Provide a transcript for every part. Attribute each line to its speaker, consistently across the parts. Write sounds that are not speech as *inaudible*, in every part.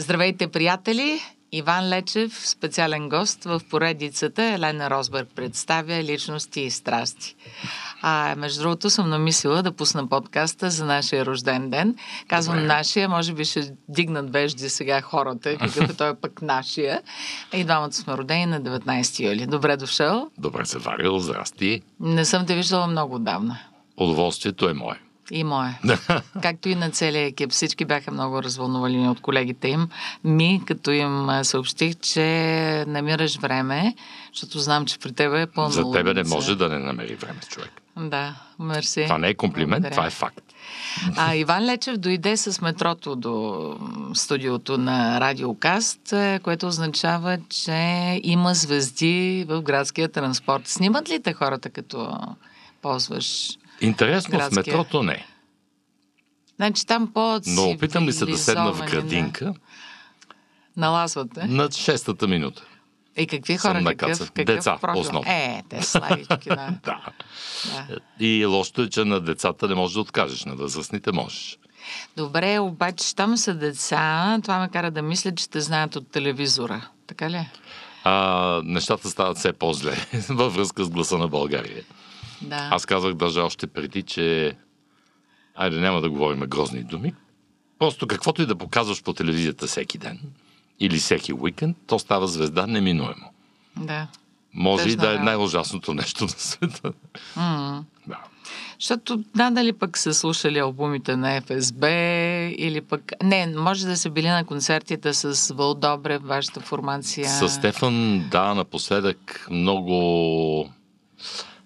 Speaker 1: Здравейте, приятели! Иван Лечев, специален гост в поредицата Елена Росберг представя личности и страсти. А между другото съм намислила да пусна подкаста за нашия рожден ден. Казвам Добре. нашия, може би ще дигнат вежди сега хората, какъв е той пък нашия. И двамата сме родени на 19 юли. Добре дошъл.
Speaker 2: Добре се варил, здрасти.
Speaker 1: Не съм те виждала много давна.
Speaker 2: Удоволствието е мое.
Speaker 1: И мое. Както и на целия екип. Всички бяха много развълнувани от колегите им. Ми, като им съобщих, че намираш време, защото знам, че при тебе е пълно.
Speaker 2: За тебе не може да не намери време човек.
Speaker 1: Да, мерси.
Speaker 2: Това не е комплимент, Благодаря. това е факт.
Speaker 1: А Иван Лечев дойде с метрото до студиото на Радиокаст, е, което означава, че има звезди в градския транспорт. Снимат ли те хората, като ползваш
Speaker 2: Интересно, градския. в метрото не.
Speaker 1: Значи там по
Speaker 2: Но опитам ли се да седна в градинка?
Speaker 1: Налазвате?
Speaker 2: На шестата минута.
Speaker 1: И какви хора? Какъв, какъв
Speaker 2: Деца,
Speaker 1: профил?
Speaker 2: основно.
Speaker 1: Е, те славички, да. *laughs*
Speaker 2: да. да. И лошото е, че на децата не можеш да откажеш, на възрастните можеш.
Speaker 1: Добре, обаче, там са деца, това ме кара да мисля, че те знаят от телевизора. Така ли?
Speaker 2: А, нещата стават все по-зле *laughs* във връзка с гласа на България.
Speaker 1: Да.
Speaker 2: Аз казах даже още преди, че айде няма да говорим грозни думи. Просто каквото и да показваш по телевизията всеки ден или всеки уикенд, то става звезда неминуемо.
Speaker 1: Да.
Speaker 2: Може Тъжна, и да е най-ужасното нещо на света.
Speaker 1: Mm.
Speaker 2: Да.
Speaker 1: Защото надали пък са слушали албумите на ФСБ или пък... Не, може да са били на концертите с Вълдобре, вашата формация.
Speaker 2: С Стефан, да, напоследък много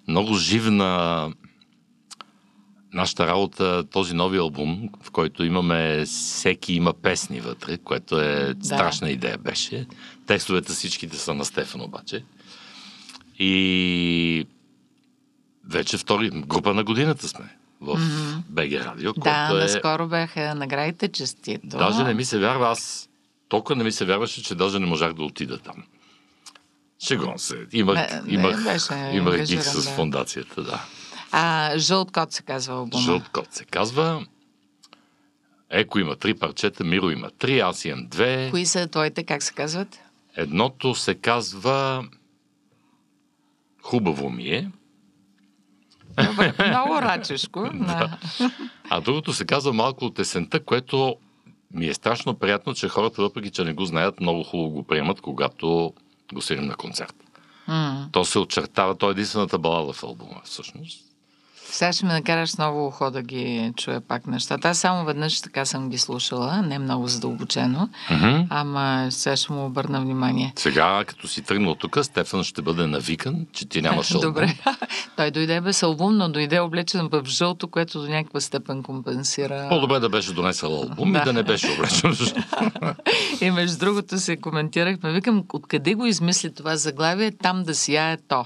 Speaker 2: много живна нашата работа, този нови албум, в който имаме всеки има песни вътре, което е да. страшна идея беше. Текстовете всичките са на Стефан обаче. И вече втори група на годината сме в mm-hmm. БГ Радио.
Speaker 1: Да, е... наскоро бяха наградите честито.
Speaker 2: Даже не ми се вярва, аз толкова не ми се вярваше, че даже не можах да отида там. Шегон се. Имах, не, имах, беше имах гиг с да. фундацията, да.
Speaker 1: А, Жълт кот се казва албума.
Speaker 2: Жълт кот се казва. Еко има три парчета, Миро има три, аз имам две.
Speaker 1: Кои са твоите, как се казват?
Speaker 2: Едното се казва Хубаво ми е.
Speaker 1: Добре, *laughs* много рачешко. да.
Speaker 2: А другото се казва Малко от есента, което ми е страшно приятно, че хората, въпреки че не го знаят, много хубаво го приемат, когато го свирим на концерт.
Speaker 1: Mm.
Speaker 2: То се очертава, то е единствената балада в албума, всъщност.
Speaker 1: Сега ще ме накараш много ухо да ги чуя пак нещата. Аз само веднъж така съм ги слушала, не много задълбочено,
Speaker 2: mm-hmm.
Speaker 1: ама сега ще му обърна внимание.
Speaker 2: Сега, като си тръгнал тук, Стефан ще бъде навикан, че ти нямаш *laughs* албум.
Speaker 1: Добре. *laughs* Той дойде без албум, но дойде облечен в жълто, което до някаква степен компенсира.
Speaker 2: По-добре да беше донесъл албум да. и да не беше облечен *laughs*
Speaker 1: И между другото се коментирахме, викам, откъде го измисли това заглавие, там да сияе то.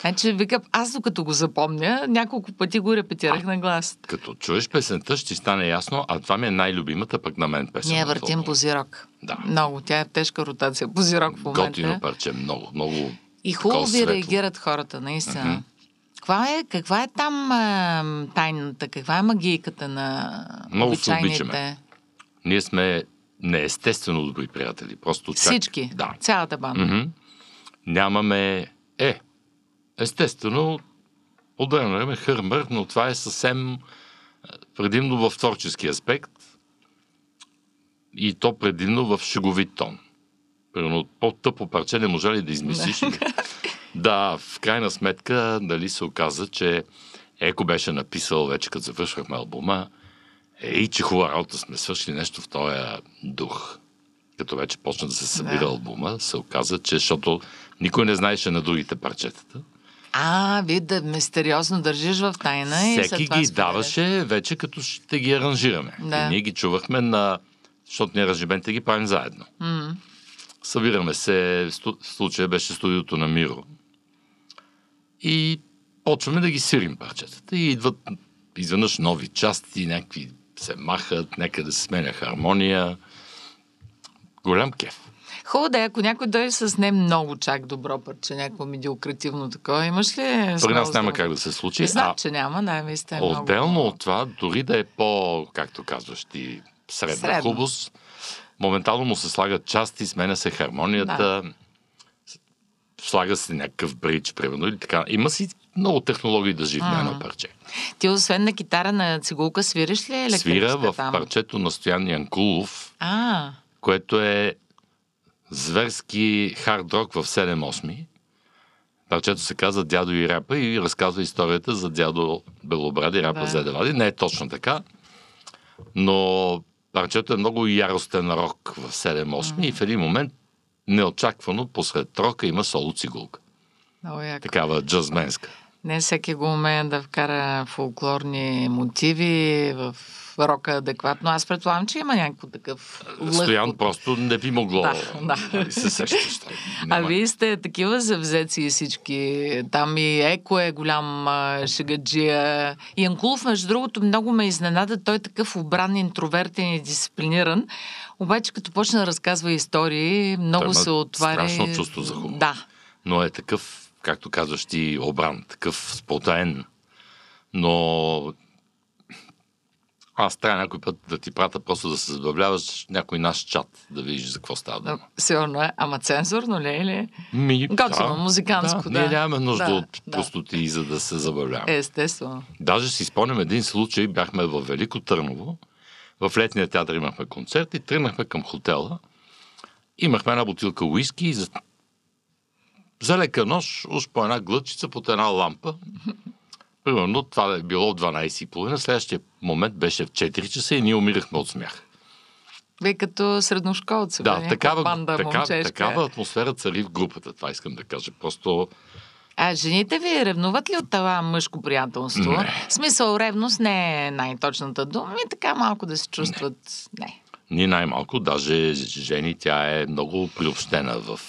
Speaker 1: Значи, вика, аз докато го запомня, няколко пъти го репетирах а, на глас.
Speaker 2: Като чуеш песента, ще стане ясно, а това ми е най-любимата пък на мен песен.
Speaker 1: Ние въртим позирок.
Speaker 2: Да.
Speaker 1: Много. Тя е тежка ротация. Позирок в момента.
Speaker 2: Готино парче, много, много.
Speaker 1: И хубаво ви реагират хората, наистина. Mm-hmm. Каква е, каква е там а, тайната? Каква е магийката на
Speaker 2: Много
Speaker 1: обичайните?
Speaker 2: се обичаме. Ние сме неестествено добри приятели. Просто
Speaker 1: Всички?
Speaker 2: Да.
Speaker 1: Цялата банда?
Speaker 2: Mm-hmm. Нямаме... Е, Естествено, от време време хърмър, но това е съвсем е, предимно в творчески аспект и то предимно в шеговит тон. Примерно по-тъпо парче не може ли да измислиш? да, *laughs* в крайна сметка, дали се оказа, че Еко беше написал вече като завършвахме албума, ей, че хубава работа сме свършили нещо в този дух. Като вече почна да се събира да. албума, се оказа, че защото никой не знаеше на другите парчетата.
Speaker 1: А, вие да мистериозно държиш в тайна и
Speaker 2: Всеки ги споделя. даваше вече като ще ги аранжираме. Да. И ние ги чувахме на... Защото ние аранжиментите ги правим заедно.
Speaker 1: Mm.
Speaker 2: Събираме се, в случая беше студиото на Миро. И почваме да ги свирим парчетата. И идват изведнъж нови части, някакви се махат, някъде се сменя хармония. Голям кеф.
Speaker 1: Хубаво да е, ако някой дойде с не много чак добро парче, някакво медиокративно такова, имаш ли?
Speaker 2: При нас няма как да се случи.
Speaker 1: Знам, че няма, да, сте
Speaker 2: Отделно
Speaker 1: много...
Speaker 2: от това, дори да е по, както казваш ти, средна, средна. хубост, моментално му се слагат части, сменя се хармонията, слага се някакъв бридж, примерно, или така. Има си много технологии да живне
Speaker 1: Ага.
Speaker 2: едно парче.
Speaker 1: Ти освен на китара на цигулка свириш ли
Speaker 2: Свира в
Speaker 1: там?
Speaker 2: парчето на Стоян Янкулов,
Speaker 1: А,
Speaker 2: което е зверски хард рок в 7-8. Парчето се казва Дядо и рапа и разказва историята за дядо Белобради, рапа
Speaker 1: Да.
Speaker 2: за Вади. Не е точно така, но парчето е много яростен рок в 7-8 и в един момент неочаквано посред рока има соло цигулка.
Speaker 1: много яко.
Speaker 2: Такава джазменска.
Speaker 1: Не всеки го умее да вкара фолклорни мотиви в рока адекватно. Аз предполагам, че има някакво такъв лъх
Speaker 2: Стоян просто не би могло
Speaker 1: Да, да.
Speaker 2: нали, се сещаш.
Speaker 1: А вие сте такива завзеци всички. Там и Еко е голям шегаджия. И Янкулов, между другото, много ме изненада. Той е такъв обран, интровертен и дисциплиниран. Обаче, като почна да разказва истории, много
Speaker 2: има
Speaker 1: се отваря.
Speaker 2: страшно чувство за хумор.
Speaker 1: Да.
Speaker 2: но е такъв, както казваш ти, обран, такъв спотаен. Но аз трябва някой път да ти прата просто да се забавляваш някой наш чат, да видиш за какво става дума.
Speaker 1: Сигурно е. Ама цензурно ли е? Или?
Speaker 2: Ми,
Speaker 1: Готино, музиканско, да.
Speaker 2: Ние нямаме нужда
Speaker 1: Да,
Speaker 2: от
Speaker 1: да.
Speaker 2: простоти, за да се забавляваме.
Speaker 1: Естествено.
Speaker 2: Даже си спомням един случай, бяхме в Велико Търново, в летния театър имахме концерт и тръгнахме към хотела. Имахме една бутилка уиски и за, за лека нощ, уж по една глъчица под една лампа. Примерно това е било 12.30. Следващия момент беше в 4 часа и ние умирахме от смях.
Speaker 1: Вие като средношколци.
Speaker 2: Да, такава,
Speaker 1: банда
Speaker 2: така,
Speaker 1: момчешка.
Speaker 2: такава атмосфера цари в групата. Това искам да кажа. Просто
Speaker 1: А жените ви ревнуват ли от това мъжко приятелство?
Speaker 2: Не.
Speaker 1: В смисъл, ревност не е най-точната дума, и така малко да се чувстват. Не.
Speaker 2: ни най-малко, даже жени, тя е много приобщена в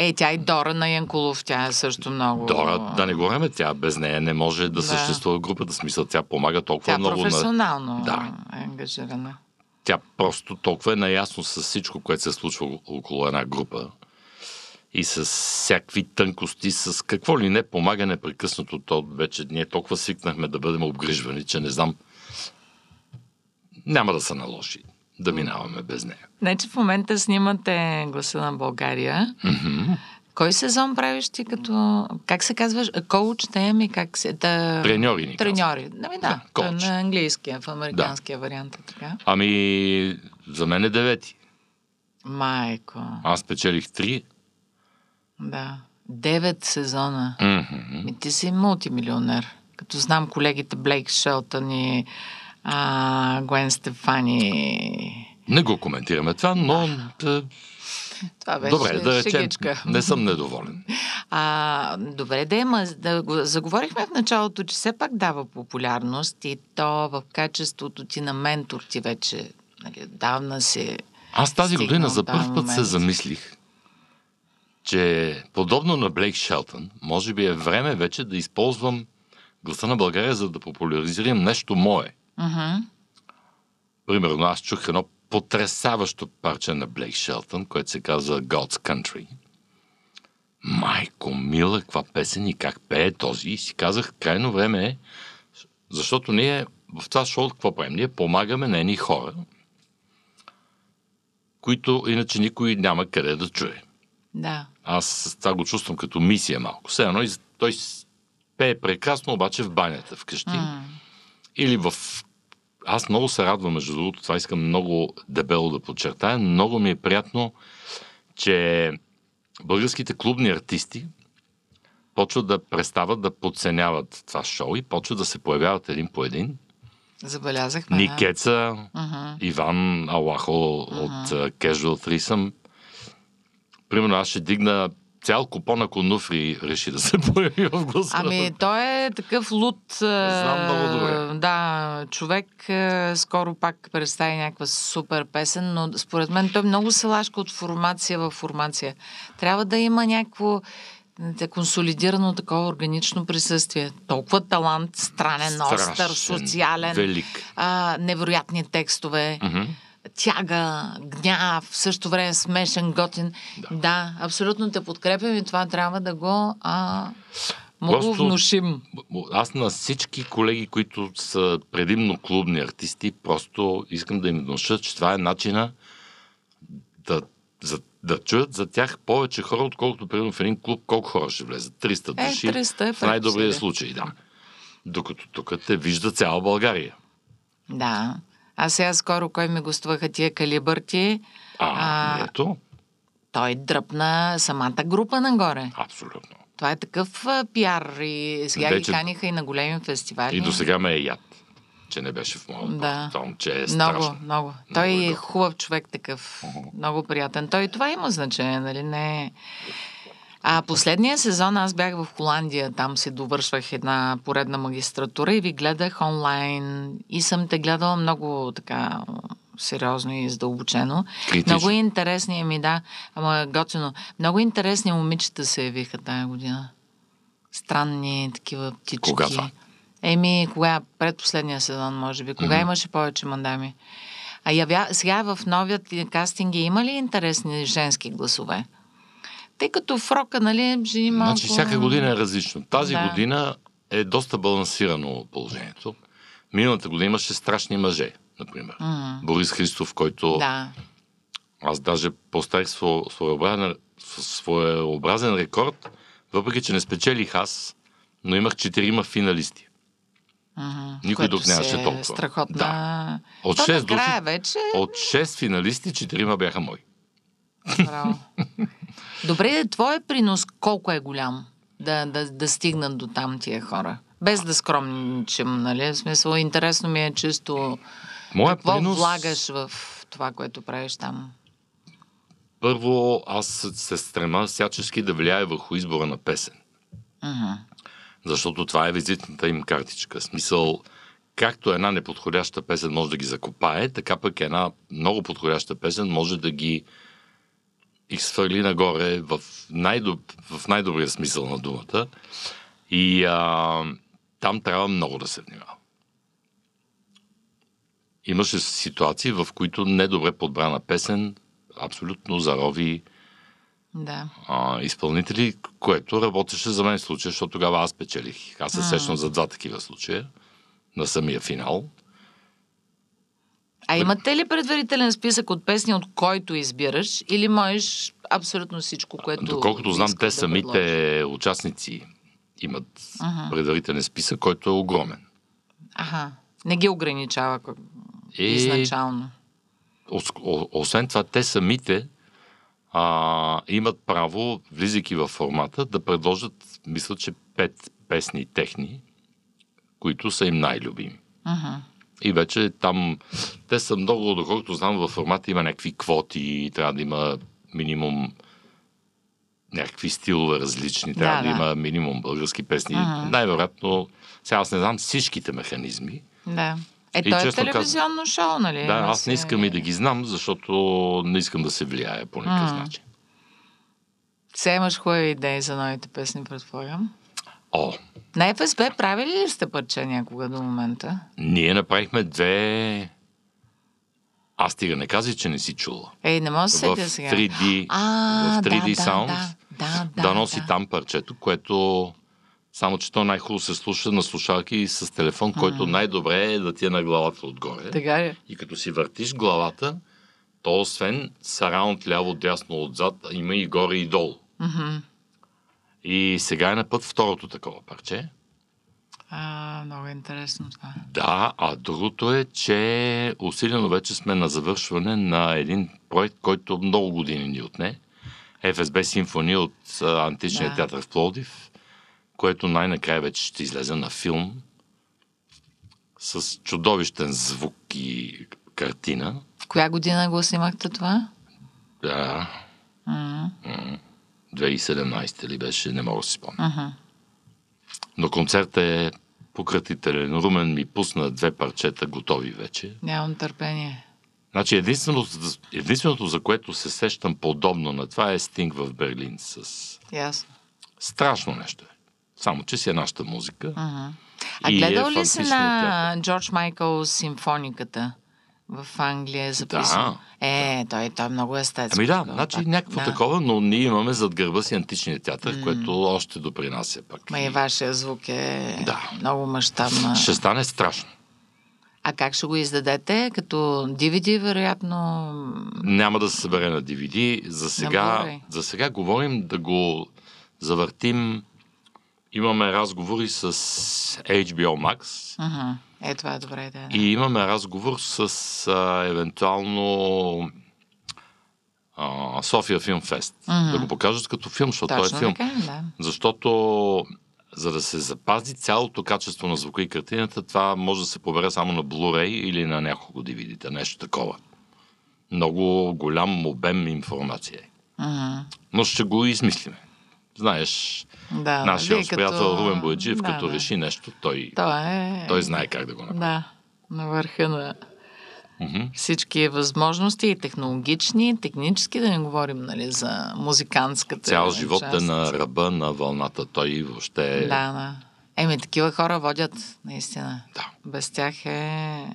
Speaker 1: Е, тя и Дора на Янкулов, тя е също много...
Speaker 2: Дора, да не говорим, тя без нея не може да,
Speaker 1: Да.
Speaker 2: съществува групата. Смисъл, тя помага толкова
Speaker 1: Тя е
Speaker 2: много. На...
Speaker 1: професионално
Speaker 2: Да.
Speaker 1: е ангажирана.
Speaker 2: Тя просто толкова е наясно с всичко, което се случва около една група. И с всякакви тънкости, с какво ли не помага непрекъснато. То вече ние толкова свикнахме да бъдем обгрижвани, че не знам. Няма да се наложи да минаваме без нея.
Speaker 1: Не, че в момента снимате гласа на България. Кой сезон правиш ти като... Как се казваш? Коуч, те ми как се... Да...
Speaker 2: Треньори ни.
Speaker 1: Треньори. Ами да,
Speaker 2: Да,
Speaker 1: на английския, в американския вариант е така.
Speaker 2: Ами, за мен е девети.
Speaker 1: Майко,
Speaker 2: Аз печелих три.
Speaker 1: да. Девет сезона.
Speaker 2: Мгм.
Speaker 1: Ми ти си мултимилионер. Като знам колегите Блейк Шелтън и а, Гwen Стефани.
Speaker 2: Не го коментираме това, но е,
Speaker 1: Това беше
Speaker 2: добре, да речем, не съм недоволен.
Speaker 1: А, добре, да има. Да го заговорихме в началото, че все пак дава популярност и то в качеството ти на ментор ти вече нали, давна си...
Speaker 2: Аз тази година за първ път се замислих, че подобно на Блейк Шелтън, може би е време вече да използвам гласа на България, за да популяризирам нещо мое.
Speaker 1: Мгм.
Speaker 2: Примерно, аз чух едно потрясаващо парче на Блейк Шелтън, което се казва God's Country. Майко, мила, каква песен и как пее този. И си казах, крайно време е, защото ние в това шоу какво правим? Ние помагаме на едни хора, които иначе никой няма къде да чуе.
Speaker 1: Да.
Speaker 2: Аз това го чувствам като мисия малко. Все едно, той пее прекрасно, обаче в банята вкъщи.
Speaker 1: М.
Speaker 2: Или в... Аз много се радвам, между другото, това искам много дебело да подчертая. Много ми е приятно, че българските клубни артисти почват да престават да подценяват това шоу и почват да се появяват един по един.
Speaker 1: Забелязахме.
Speaker 2: Никеца,
Speaker 1: Мгм.
Speaker 2: Иван Алахо от uh, Casual Threesome. Примерно аз ще дигна цял купон, ако Нуфри реши да се появи в гласа.
Speaker 1: Ами, той е такъв луд.
Speaker 2: Знам много добре.
Speaker 1: Да, човек скоро пак представи някаква супер песен, но според мен той много се лашка от формация в формация. Трябва да има някакво консолидирано такова органично присъствие. Толкова талант, странен, остър,
Speaker 2: Страшен,
Speaker 1: социален,
Speaker 2: велик.
Speaker 1: а, невероятни текстове.
Speaker 2: Мгм.
Speaker 1: Тяга, гняв, в същото време смешен, готин. Да. да, абсолютно те подкрепям и това трябва да го... А... Много
Speaker 2: Просто-
Speaker 1: внушим.
Speaker 2: Аз на всички колеги, които са предимно клубни артисти, просто искам да им внуша, че това е начина да, за, да чуят за тях повече хора, отколкото примерно в един клуб колко хора ще влезат. 300
Speaker 1: Е,
Speaker 2: души.
Speaker 1: 300 е
Speaker 2: в най-добрия случай, да. Докато тук те вижда цяла България.
Speaker 1: Да. А сега скоро кой ми гостуваха тия калибърти,
Speaker 2: А,
Speaker 1: А,
Speaker 2: ето,
Speaker 1: той дръпна самата група нагоре.
Speaker 2: абсолютно.
Speaker 1: Това е такъв а, пиар и сега
Speaker 2: Вече-
Speaker 1: ги каниха и на големи фестивали.
Speaker 2: И до сега ме е яд, че не беше в моят
Speaker 1: Да.
Speaker 2: Том, че е
Speaker 1: Много,
Speaker 2: страшно.
Speaker 1: много. Той
Speaker 2: Много е
Speaker 1: е
Speaker 2: добър.
Speaker 1: хубав човек такъв. Много приятен. Той това има значение, нали? Не е- А последния сезон аз бях в Холандия, там се довършвах една поредна магистратура и ви гледах онлайн и съм те гледала много така сериозно и задълбочено.
Speaker 2: Критично.
Speaker 1: Много интересни, ми да, ама готино. Много интересни момичета се явиха тая година. Странни такива птички.
Speaker 2: Кога това?
Speaker 1: Еми, кога? Предпоследния сезон, може би. Кога
Speaker 2: Мгм.
Speaker 1: имаше повече мандами? А явя... сега в новият кастинги има ли интересни женски гласове? Тъй като в рока, нали, жени малко...
Speaker 2: Значи всяка година е различно. Тази
Speaker 1: Да.
Speaker 2: година е доста балансирано положението. Миналата година имаше страшни мъже, например.
Speaker 1: М,
Speaker 2: Борис Христов, който
Speaker 1: Да.
Speaker 2: аз даже поставих сво- своеобразен, своеобразен рекорд, въпреки че не спечелих аз, но имах четирима финалисти.
Speaker 1: Мгм.
Speaker 2: Никой друг нямаше толкова.
Speaker 1: Страхотна.
Speaker 2: Да. От
Speaker 1: То
Speaker 2: 6 души,
Speaker 1: вече...
Speaker 2: от 6 финалисти, четирима бяха мои.
Speaker 1: Браво. *laughs* Добре, твой принос колко е голям да, да, да стигнат до там тия хора? Без да скромничам, нали? В смисъл, интересно ми е чисто
Speaker 2: Моя
Speaker 1: какво
Speaker 2: принос...
Speaker 1: влагаш в това, което правиш там.
Speaker 2: Първо, аз се стрема всячески да влияе върху избора на песен.
Speaker 1: Мгм.
Speaker 2: Защото това е визитната им картичка. Смисъл, както една неподходяща песен може да ги закопае, така пък една много подходяща песен може да ги изхвърли нагоре в, най-доб... в най-добрия смисъл на думата. И а, там трябва много да се внимава. Имаше ситуации, в които недобре подбрана песен абсолютно зарови
Speaker 1: Да.
Speaker 2: а, изпълнители, което работеше за мен в случая, защото тогава аз печелих. Аз се сещам за два такива случая на самия финал.
Speaker 1: А имате ли предварителен списък от песни, от който избираш? Или можеш абсолютно всичко, което
Speaker 2: Доколкото знам, те
Speaker 1: да
Speaker 2: самите
Speaker 1: предложиш?
Speaker 2: участници имат
Speaker 1: Ага.
Speaker 2: предварителен списък, който е огромен.
Speaker 1: Аха. Не ги ограничава
Speaker 2: И
Speaker 1: изначално.
Speaker 2: освен това, те самите а, имат право, влизайки в формата, да предложат, мисля, че пет песни техни, които са им най-любими.
Speaker 1: Мгм.
Speaker 2: И вече там, те са много, доколкото знам, във формата има някакви квоти, трябва да има минимум някакви стилове различни, трябва да,
Speaker 1: Да,
Speaker 2: да
Speaker 1: да.
Speaker 2: има минимум български песни.
Speaker 1: Мгм.
Speaker 2: Най-вероятно, сега аз не знам всичките механизми.
Speaker 1: Да. Е,
Speaker 2: И
Speaker 1: то е телевизионно шоу, нали?
Speaker 2: Да, аз не искам и да ги знам, защото не искам да се влияе по никакъв
Speaker 1: М.
Speaker 2: начин.
Speaker 1: Сега имаш хубави идеи за новите песни, предполагам.
Speaker 2: О,
Speaker 1: На ФСБ правили ли сте парче някога до момента?
Speaker 2: ние направихме две... Аз стига не казах, че не си чула.
Speaker 1: Ей, не мога да се сега.
Speaker 2: 3D,
Speaker 1: а,
Speaker 2: в 3D
Speaker 1: да,
Speaker 2: Sound,
Speaker 1: да, да, да,
Speaker 2: да носи
Speaker 1: да.
Speaker 2: там парчето, което само, че то най-хубаво се слуша на слушалки с телефон, който най-добре е да ти е на главата отгоре.
Speaker 1: Така ли?
Speaker 2: И като си въртиш главата, то освен сараунд ляво, дясно, отзад, има и горе и долу.
Speaker 1: Мгм.
Speaker 2: И сега е на път второто такова парче.
Speaker 1: А, много е интересно това.
Speaker 2: Да, а другото е, че усилено вече сме на завършване на един проект, който много години ни отне. ФСБ Симфония от Античния
Speaker 1: Да.
Speaker 2: театър в Пловдив, което най-накрая вече ще излезе на филм с чудовищен звук и картина.
Speaker 1: В коя година го снимахте това?
Speaker 2: Да,
Speaker 1: М,
Speaker 2: 2017 ли беше, не мога да си спомня. Но концертът е пократителен. Румен ми пусна две парчета готови вече.
Speaker 1: Нямам търпение.
Speaker 2: Значи единственото, единственото, за което се сещам подобно на това е Стинг в Берлин с
Speaker 1: Ясно.
Speaker 2: страшно нещо. е. Само, че си е нашата музика.
Speaker 1: Мгм. А
Speaker 2: е
Speaker 1: гледал ли си на Джордж Майкъл симфониката? В Англия е записан.
Speaker 2: Да.
Speaker 1: Е, той, той е много естетски.
Speaker 2: Ами да,
Speaker 1: такова,
Speaker 2: значи
Speaker 1: так.
Speaker 2: някакво
Speaker 1: да.
Speaker 2: такова, но ние имаме зад гърба си античния театър, което още допринася пък.
Speaker 1: Ма и вашия звук е
Speaker 2: Да.
Speaker 1: много мащабна.
Speaker 2: Ще стане страшно.
Speaker 1: А как ще го издадете? Като DVD, вероятно.
Speaker 2: Няма да се събере на DVD. За сега, за сега говорим да го завъртим. Имаме разговори с HBO Max
Speaker 1: Мгм. Е, това е добра идея. да.
Speaker 2: и имаме разговор с а, евентуално а, София Филм Фест. Да го покажат като филм, защото той
Speaker 1: Точно
Speaker 2: е филм.
Speaker 1: така, да.
Speaker 2: Защото за да се запази цялото качество на звука и картината, това може да се побере само на Blu-ray или на няколко DVD-та, нещо такова. Много голям обем информация.
Speaker 1: Мгм.
Speaker 2: Но ще го измислиме. Знаеш,
Speaker 1: Да,
Speaker 2: нашия
Speaker 1: вие
Speaker 2: приятел Рубен Бояджиев,
Speaker 1: да,
Speaker 2: като
Speaker 1: да.
Speaker 2: реши нещо, той,
Speaker 1: Той е...
Speaker 2: той знае как да го направи.
Speaker 1: Да, на върха на всички възможности и технологични, и технически, да не говорим нали, за музикантската
Speaker 2: Цял живот е
Speaker 1: част.
Speaker 2: на ръба на вълната. Той въобще...
Speaker 1: Да, да. Еми, такива хора водят, наистина.
Speaker 2: Да.
Speaker 1: Без тях е...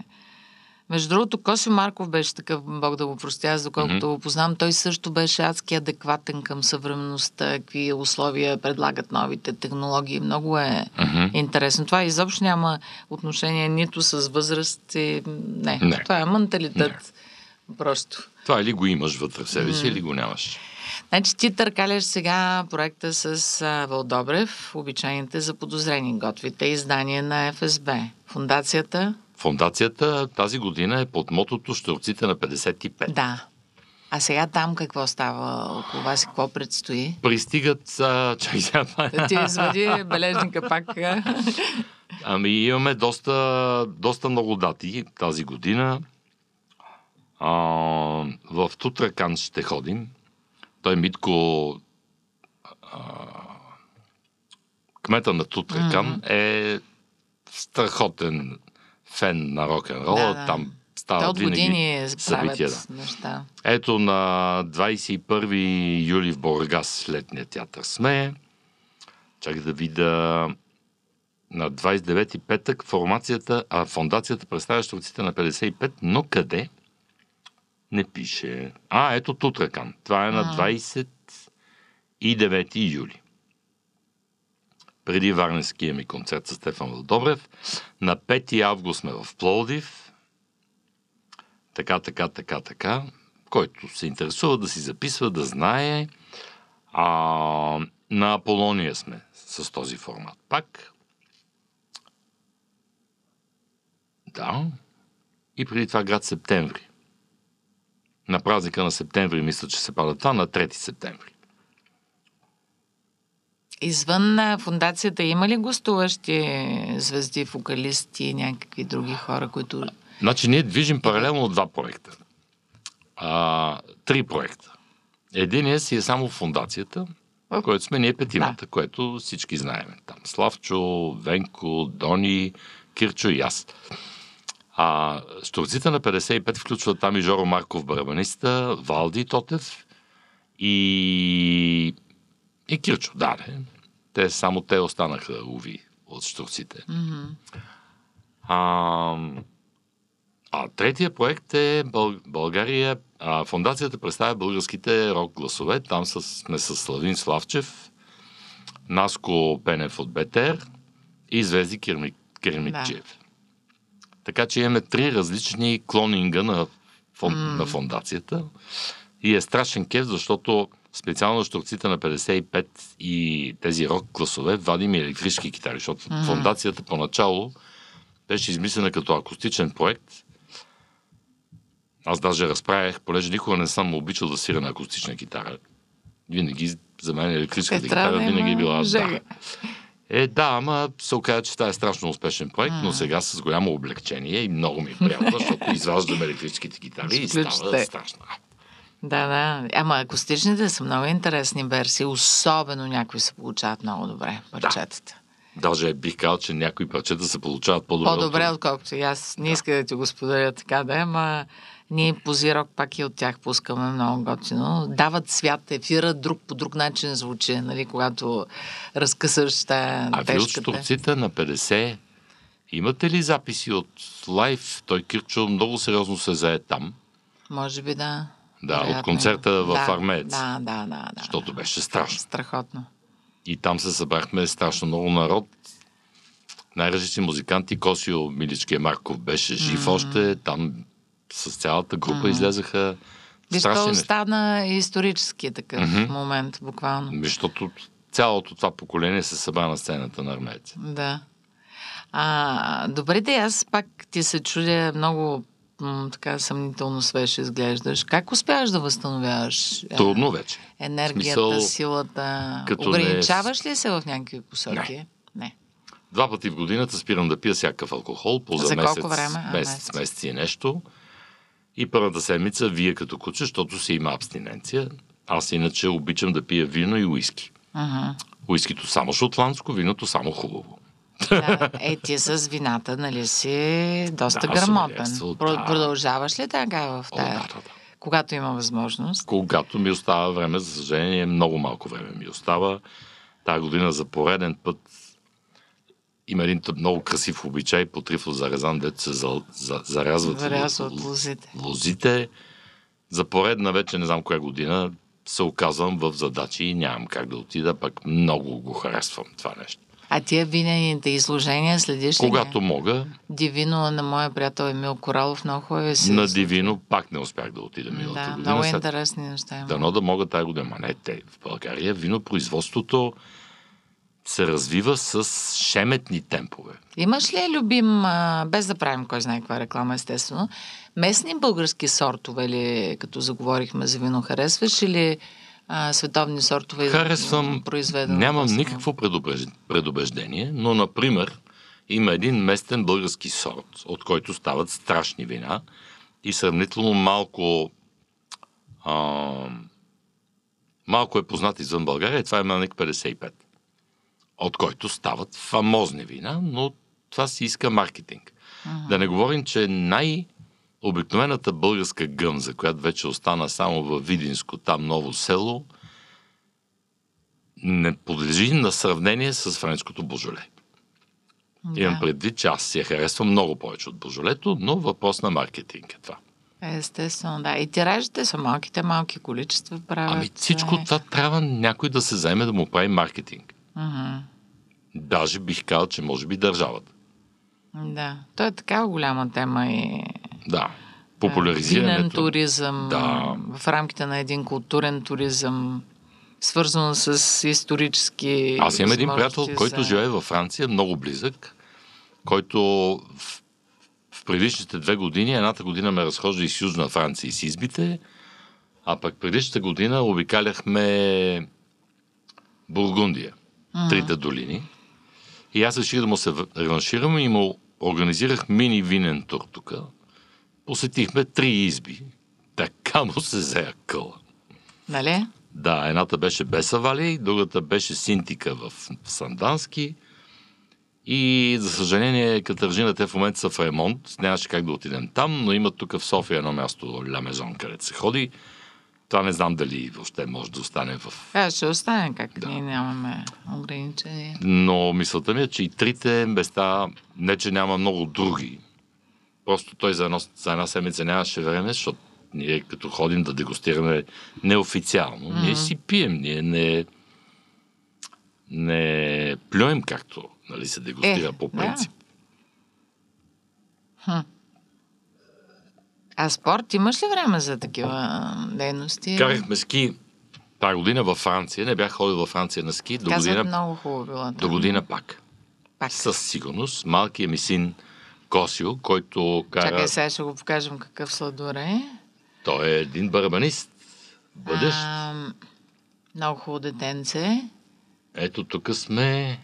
Speaker 1: Между другото, Коси Марков беше такъв, Бог да го простя, аз доколкото го познам, той също беше адски адекватен към съвременността, какви условия предлагат новите технологии. Много е
Speaker 2: Мгм.
Speaker 1: интересно. Това изобщо няма отношение нито с възраст. И... Не.
Speaker 2: Не.
Speaker 1: това е менталитет. Просто.
Speaker 2: Това или го имаш вътре в себе си, или го нямаш.
Speaker 1: Значи ти търкаляш сега проекта с а, Вълдобрев, обичайните за подозрени. Готвите издание на ФСБ. Фундацията?
Speaker 2: Фондацията тази година е под мотото Штурците на 55.
Speaker 1: Да. А сега там какво става около вас и какво предстои?
Speaker 2: Пристигат... А, чай сега.
Speaker 1: Да ти извади бележника пак.
Speaker 2: Ами имаме доста, доста много дати тази година. А, в Тутракан ще ходим. Той Митко, а, кмета на Тутракан, е страхотен фен на рок-н-рола.
Speaker 1: Да, да.
Speaker 2: Там стават
Speaker 1: от години
Speaker 2: събития. Да.
Speaker 1: неща.
Speaker 2: Ето на 21 юли в Бургас летния театър сме. Чакай да видя на 29 петък формацията, а фондацията представя щурците на 55, но къде? Не пише. А, ето Тутракан. Това е на 29 юли. Преди Варненския ми концерт с Стефан Вълдобрев. На 5 август сме в Пловдив така, така, така, така, който се интересува да си записва, да знае. А, на Аполония сме с този формат. Пак. Да. И преди това град Септември. На празника на Септември, мисля, че се пада това, на 3 септември.
Speaker 1: Извън фундацията има ли гостуващи звезди, вокалисти, някакви други хора, които...
Speaker 2: Значи ние движим паралелно два проекта. А, три проекта. Единият си е само фундацията, в който сме ние петимата,
Speaker 1: Да.
Speaker 2: което всички знаем. Там Славчо, Венко, Дони, Кирчо и аз. А Штурците на 55 включват там и Жоро Марков, барабаниста, Валди Тотев и, и Кирчо. Да, не. Те, само те останаха, уви, от Штурците.
Speaker 1: Мгм.
Speaker 2: А, а третия проект е Бъл... България. А, фондацията представя българските рок гласове. Там с, сме с Славин Славчев, Наско Пенев от БТР и Звезди Керми... Кермикчев. Така че имаме три различни клонинга на, фон...
Speaker 1: М.
Speaker 2: на фондацията. И е страшен кеф, защото специално штурците на 55 и тези рок класове вадим и електрически китари, защото
Speaker 1: Мгм.
Speaker 2: фондацията поначало беше измислена като акустичен проект. Аз даже разправях, понеже никога не съм обичал да свира на акустична китара. Винаги за мен електрическата
Speaker 1: Е,
Speaker 2: китара винаги е била...
Speaker 1: жега.
Speaker 2: Да. Е, да, ама се оказа, че това е страшно успешен проект, но сега с голямо облегчение и много ми е приятно, *laughs* защото изваждаме електрическите китари и става страшно.
Speaker 1: Да, да. Ама акустичните са много интересни версии. Особено някои се получават много добре, парчетата.
Speaker 2: Даже бих казал, че някои парчета се получават по-добре.
Speaker 1: По-добре,
Speaker 2: от...
Speaker 1: отколкото и аз. Не иска да ти го споделя така, да, ама ние по Зирок пак и от тях пускаме много готино. Дават свят, ефира друг по друг начин звучи, нали, когато разкъсаш тая
Speaker 2: А ви от штурците на 55 Имате ли записи от лайв? Той Кирчо много сериозно се зае там.
Speaker 1: Може би да.
Speaker 2: Да,
Speaker 1: Вероятно.
Speaker 2: от концерта в
Speaker 1: да,
Speaker 2: Армеец.
Speaker 1: Да, да, да. да
Speaker 2: Защото
Speaker 1: да.
Speaker 2: беше страшно.
Speaker 1: Страхотно.
Speaker 2: И там се събрахме страшно много народ. Най-различни музиканти. Косио Миличкия Марков беше жив mm-hmm. още. Там с цялата група mm-hmm. излезаха
Speaker 1: Виж, то
Speaker 2: неща.
Speaker 1: стана исторически такъв
Speaker 2: Мгм.
Speaker 1: момент, буквално.
Speaker 2: Защото цялото това поколение се събра на сцената на армейца.
Speaker 1: Да. А, добре, де, аз пак ти се чудя много м, така съмнително свеж изглеждаш. Как успяваш да възстановяваш е,
Speaker 2: Трудно вече.
Speaker 1: енергията,
Speaker 2: Смисъл,
Speaker 1: силата?
Speaker 2: като не-
Speaker 1: Ограничаваш ли се в някакви посоки? Не. не.
Speaker 2: Два пъти в годината спирам да пия всякакъв алкохол, по за,
Speaker 1: За
Speaker 2: месец,
Speaker 1: време? А,
Speaker 2: месец,
Speaker 1: месец.
Speaker 2: месец и нещо. И първата седмица вие като куче, защото си има абстиненция. Аз иначе обичам да пия вино и уиски.
Speaker 1: Мгм.
Speaker 2: Уискито само шотландско, виното само хубаво.
Speaker 1: Да, е, ти с вината, нали си доста
Speaker 2: Да,
Speaker 1: грамотен. Про-
Speaker 2: да.
Speaker 1: Продължаваш ли така в
Speaker 2: О,
Speaker 1: тая?
Speaker 2: да, да, да.
Speaker 1: Когато има възможност.
Speaker 2: Когато ми остава време, за съжаление, много малко време ми остава. Тая година за пореден път има един много красив обичай по трифо зарезан, дето се за, за, зарязват
Speaker 1: Зарязва от
Speaker 2: ло-
Speaker 1: лозите.
Speaker 2: лозите. За поредна вече не знам коя година се оказвам в задачи и нямам как да отида, пък много го харесвам това нещо.
Speaker 1: А тия винените изложения следиш ли?
Speaker 2: Когато мога,
Speaker 1: Дивино на моя приятел Емил Коралов много хубави си.
Speaker 2: на Дивино пак не успях да отида миналата
Speaker 1: Да,
Speaker 2: година.
Speaker 1: много интересни неща има.
Speaker 2: Дано да мога тази година. Ма не, те в България винопроизводството се развива с шеметни темпове.
Speaker 1: Имаш ли любим, без да правим кой знае каква реклама, естествено, местни български сортове ли, като заговорихме за вино, харесваш или а, световни сортове?
Speaker 2: Харесвам,
Speaker 1: произведено
Speaker 2: нямам
Speaker 1: в-
Speaker 2: никакво предубеж- предубеждение, но, например, има един местен български сорт, от който стават страшни вина и сравнително малко а, малко е познат извън България и това е Мелник 55, от който стават фамозни вина, но това си иска маркетинг. Да не говорим, че най- обикновената българска гъмза, която вече остана само в Видинско, там ново село, не подлежи на сравнение с френското божоле.
Speaker 1: Да.
Speaker 2: Имам предвид, че аз си я харесвам много повече от божолето, но въпрос на маркетинг е това.
Speaker 1: Естествено, да. И тиражите са малките, малки количества правят.
Speaker 2: Ами всичко
Speaker 1: е.
Speaker 2: това трябва някой да се заеме да му прави маркетинг.
Speaker 1: Мгм.
Speaker 2: Даже бих казал, че може би държавата.
Speaker 1: Да. То е такава голяма тема и
Speaker 2: Да.
Speaker 1: Винен
Speaker 2: Популяризирането.
Speaker 1: туризъм
Speaker 2: Да.
Speaker 1: в рамките на един културен туризъм, свързано с исторически.
Speaker 2: Аз имам един приятел,
Speaker 1: възможности
Speaker 2: който
Speaker 1: за-
Speaker 2: живее във Франция, много близък, който в, в предишните две години, едната година ме разхожда из Южна Франция и с избите, а пък предишната година обикаляхме Бургундия, трите долини. И аз реших да му се реванширам и му организирах мини винен тур тук. Посетихме три изби. Така му се зея къла.
Speaker 1: Нали?
Speaker 2: Да, едната беше Бесавали, другата беше Синтика в Сандански. И, за съжаление, Катържина, те в момента са в ремонт. Нямаше как да отидем там, но има тук в София едно място, Ля Мезон, където се ходи. Това не знам дали въобще може да остане в...
Speaker 1: Да, ще остане как
Speaker 2: Да.
Speaker 1: ние нямаме ограничения.
Speaker 2: Но мисълта ми е, че и трите места, не че няма много други, просто той за, едно, за една седмица нямаше време, защото ние като ходим да дегустираме неофициално, mm-hmm. ние си пием, ние не, не плюем както нали, се дегустира
Speaker 1: Е,
Speaker 2: по
Speaker 1: да.
Speaker 2: принцип.
Speaker 1: А спорт, имаш ли време за такива дейности?
Speaker 2: Карахме ски тази година във Франция, не бях ходил във Франция на ски, до
Speaker 1: Казват,
Speaker 2: година,
Speaker 1: много хубаво било.
Speaker 2: до година пак.
Speaker 1: Пак.
Speaker 2: Със сигурност. Малкият ми син Косио, който кара...
Speaker 1: Чакай, сега ще го покажем какъв сладур е.
Speaker 2: Той е един барабанист. Бъдещ.
Speaker 1: А, много хубаво детенце.
Speaker 2: Ето тук сме...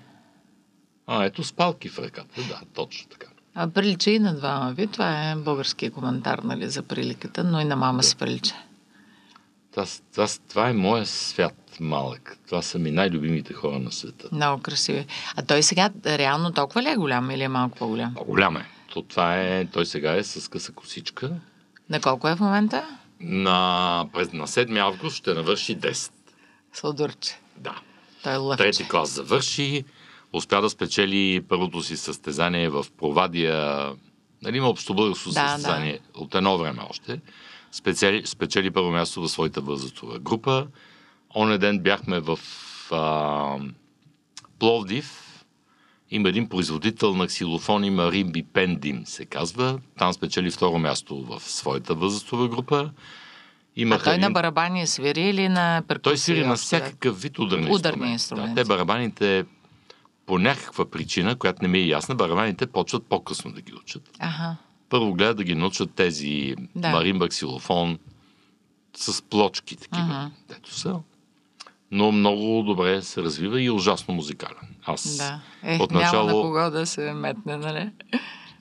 Speaker 2: А, ето с палки в ръката. Да, точно така.
Speaker 1: А прилича и на двама ви. Това е българския коментар, нали, за приликата, но и на мама си прилича.
Speaker 2: Това, това, това е моя свят малък. Това са ми най-любимите хора на света.
Speaker 1: Много красиви. А той сега реално толкова ли е голям или е малко по-голям?
Speaker 2: Голям е. То, това е. Той сега е с къса косичка.
Speaker 1: На колко е в момента?
Speaker 2: На, през, на 7 август ще навърши 10.
Speaker 1: Сладурче.
Speaker 2: Да.
Speaker 1: Той е лъвче.
Speaker 2: Трети клас завърши. Успя да спечели първото си състезание в Провадия. Нали, има общобългарско
Speaker 1: Да,
Speaker 2: състезание от едно време още. Спечели, спечели първо място в своята възрастова група. Оня ден бяхме в а, Пловдив. Има един производител на ксилофони, Маримби Пендим се казва. Там спечели второ място в своята възрастова група.
Speaker 1: А
Speaker 2: Имаха
Speaker 1: той на
Speaker 2: един-
Speaker 1: барабани свири или на перкусия?
Speaker 2: той свири на всякакъв вид ударни,
Speaker 1: Ударни
Speaker 2: инструменти.
Speaker 1: инструменти.
Speaker 2: Да, те барабаните по някаква причина, която не ми е ясна, барабаните почват по-късно да ги учат.
Speaker 1: Аха.
Speaker 2: Първо гледат да ги научат тези
Speaker 1: Да.
Speaker 2: маримба, ксилофон с плочки такива,
Speaker 1: Мгм.
Speaker 2: дето са. Но много добре се развива и е ужасно музикален. Аз
Speaker 1: Да. Е,
Speaker 2: Отначало-
Speaker 1: няма на кого да се метне, нали?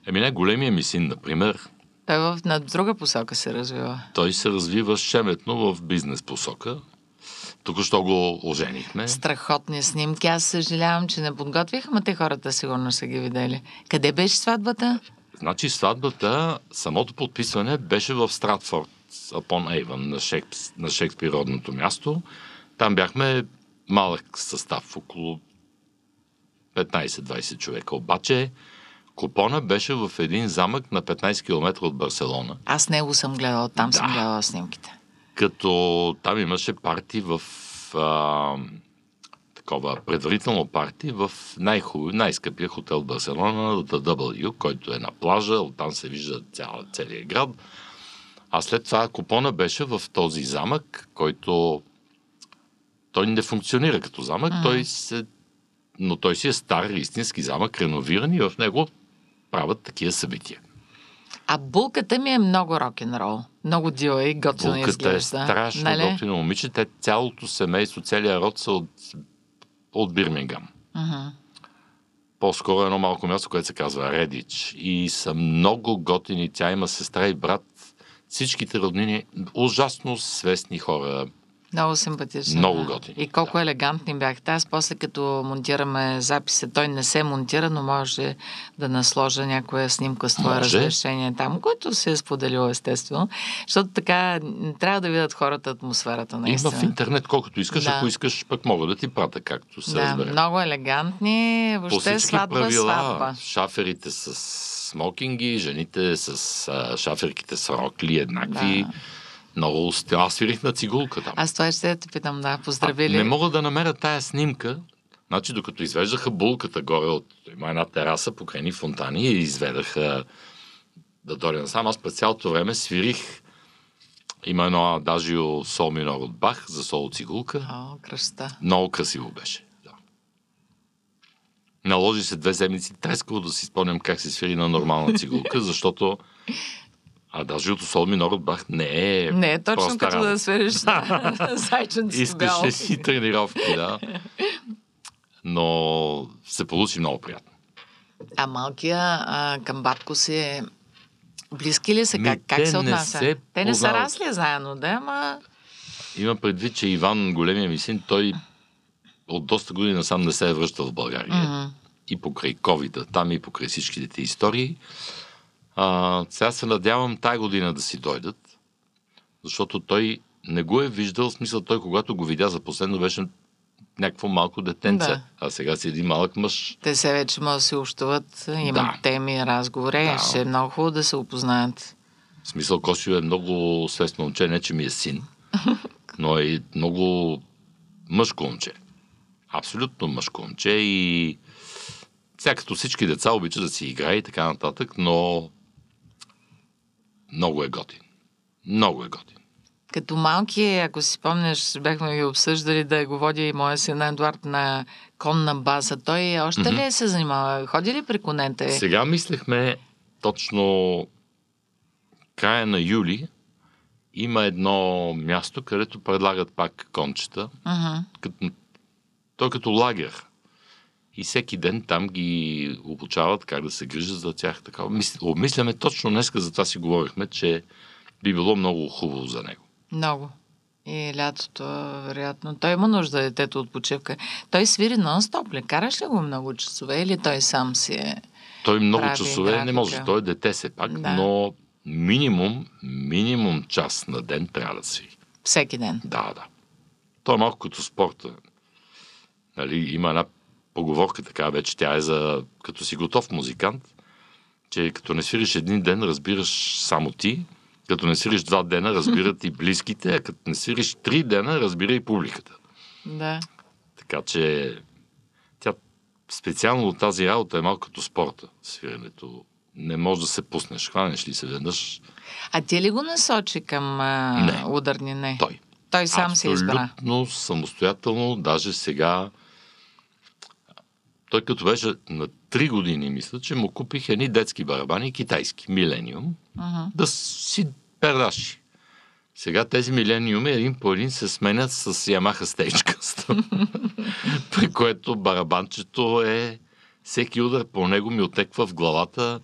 Speaker 2: Еми не, големия ми син, например,
Speaker 1: Той в, на друга посока се развива.
Speaker 2: той се развива шеметно в бизнес посока. Току-що го оженихме.
Speaker 1: Страхотни снимки. Аз съжалявам, че не подготвих, ама те хората сигурно са ги видели. Къде беше сватбата?
Speaker 2: Значи сватбата, самото подписване беше в Стратфорд, upon Avon, на, Шекс, на Шекспир родното място. Там бяхме малък състав, около 15-20 човека. Обаче купона беше в един замък на 15 км от Барселона.
Speaker 1: Аз него съм гледала, там съм
Speaker 2: Да.
Speaker 1: гледала снимките.
Speaker 2: като там имаше парти в а, такова предварително парти в най-хубави, най-скъпия хотел Барселона, The W, който е на плажа, оттам се вижда цял, целият град. А след това купона беше в този замък, който той не функционира като замък,
Speaker 1: Мгм.
Speaker 2: той се, но той си е стар истински замък, реновиран и в него правят такива събития.
Speaker 1: А булката ми е много рок-н-рол. Много дива и готино
Speaker 2: Булката е
Speaker 1: изглежда.
Speaker 2: страшно
Speaker 1: нали?
Speaker 2: готино момиче. Те цялото семейство, целият род са от, от Бирмингам.
Speaker 1: Мгм.
Speaker 2: По-скоро едно малко място, което се казва Редич. И са много готини. Тя има сестра и брат. Всичките роднини, ужасно свестни хора.
Speaker 1: Много симпатични.
Speaker 2: Много
Speaker 1: да.
Speaker 2: готини,
Speaker 1: И колко
Speaker 2: да.
Speaker 1: елегантни бяхте. Аз после като монтираме записа, той не се монтира, но може да насложа някоя снимка с
Speaker 2: Може.
Speaker 1: разрешение там, което се е споделило естествено. Защото така трябва да видят хората атмосферата
Speaker 2: Има
Speaker 1: наистина.
Speaker 2: в интернет колкото искаш.
Speaker 1: Да.
Speaker 2: Ако искаш, пък мога да ти пратя, както се
Speaker 1: да,
Speaker 2: разбере.
Speaker 1: много елегантни. Въобще сватба,
Speaker 2: правила,
Speaker 1: сватба.
Speaker 2: шаферите с смокинги, жените с а, шаферките с рокли еднакви.
Speaker 1: Да.
Speaker 2: Много... сте- Аз свирих на цигулка там.
Speaker 1: Аз това ще те питам, да.
Speaker 2: А,
Speaker 1: Поздравили.
Speaker 2: не мога да намеря тая снимка. Значи, докато извеждаха булката горе от има една тераса покрай ни фонтани и изведаха да дойде насам. Аз през цялото време свирих има едно адажио сол минор от Бах за сол цигулка.
Speaker 1: О, кръста.
Speaker 2: Много красиво беше. Да. Наложи се две седмици трескаво да си спомням как се свири на нормална цигулка, *laughs* защото адажиото сол минор от Бах не е
Speaker 1: Не е точно като
Speaker 2: работа.
Speaker 1: да свириш *laughs* зайченце с бяло.
Speaker 2: Искаше си тренировки, да. Но се получи много приятно.
Speaker 1: А малкия а, към батко си е... Близки ли са?
Speaker 2: Ми,
Speaker 1: Как, как се отнася?
Speaker 2: се
Speaker 1: те не са
Speaker 2: познават.
Speaker 1: расли заедно, да, ама...
Speaker 2: Има предвид, че Иван, големия ми син, той от доста години насам не се е връщал в България.
Speaker 1: Мгм.
Speaker 2: И покрай ковида, там и покрай всичките тези истории. А, сега се надявам тая година да си дойдат, защото той не го е виждал, в смисъл той, когато го видя за последно, беше някакво малко детенце.
Speaker 1: Да.
Speaker 2: А сега си един малък мъж.
Speaker 1: Те се вече могат да се общуват, имат
Speaker 2: Да.
Speaker 1: теми, разговори.
Speaker 2: Да.
Speaker 1: Ще е много хубаво да се опознаят.
Speaker 2: В смисъл, Косио е много свестно момче, не че ми е син, *laughs* но е много мъжко момче. Абсолютно мъжко момче и сега като всички деца обича да си играе и така нататък, но много е готин. Много е готин.
Speaker 1: Като малки, ако си спомняш, бяхме ги обсъждали да го води и моя син Едуард на конна база. Той още ли се занимава? Ходи ли при конете?
Speaker 2: Сега мислехме точно края на юли има едно място, където предлагат пак кончета.
Speaker 1: Мгм.
Speaker 2: като, той е като лагер. И всеки ден там ги обучават как да се грижат за тях. Така. Мис- Обмисляме точно днеска, за това си говорихме, че би било много хубаво за него.
Speaker 1: Много. И лятото, вероятно. Той има нужда детето от почивка. Той свири нон-стоп ли? Караш ли го много часове или той сам си е?
Speaker 2: Той много
Speaker 1: Прави
Speaker 2: часове
Speaker 1: графика.
Speaker 2: не може. Той е дете все пак,
Speaker 1: Да.
Speaker 2: но минимум, минимум час на ден трябва да свири.
Speaker 1: Всеки ден.
Speaker 2: Да, да. Той е малко като спорта. Нали, има една поговорка така вече, тя е за като си готов музикант, че като не свириш един ден, разбираш само ти, като не свириш два дена, разбират и близките, а като не свириш три дена, разбира и публиката.
Speaker 1: Да.
Speaker 2: Така че тя специално от тази работа е малко като спорта, свирането. Не може да се пуснеш, хванеш ли се веднъж.
Speaker 1: А ти ли го насочи към а,
Speaker 2: Не.
Speaker 1: ударни? Не.
Speaker 2: Той.
Speaker 1: Той сам се избра.
Speaker 2: Абсолютно самостоятелно, даже сега. Той като беше на 3 години, мисля, че му купих едни детски барабани, китайски, Милениум,
Speaker 1: Мгм.
Speaker 2: да си пердаши. Сега тези милениуми един по един се сменят с Yamaha Stagecast. *laughs* При което барабанчето е... Всеки удар по него ми отеква в главата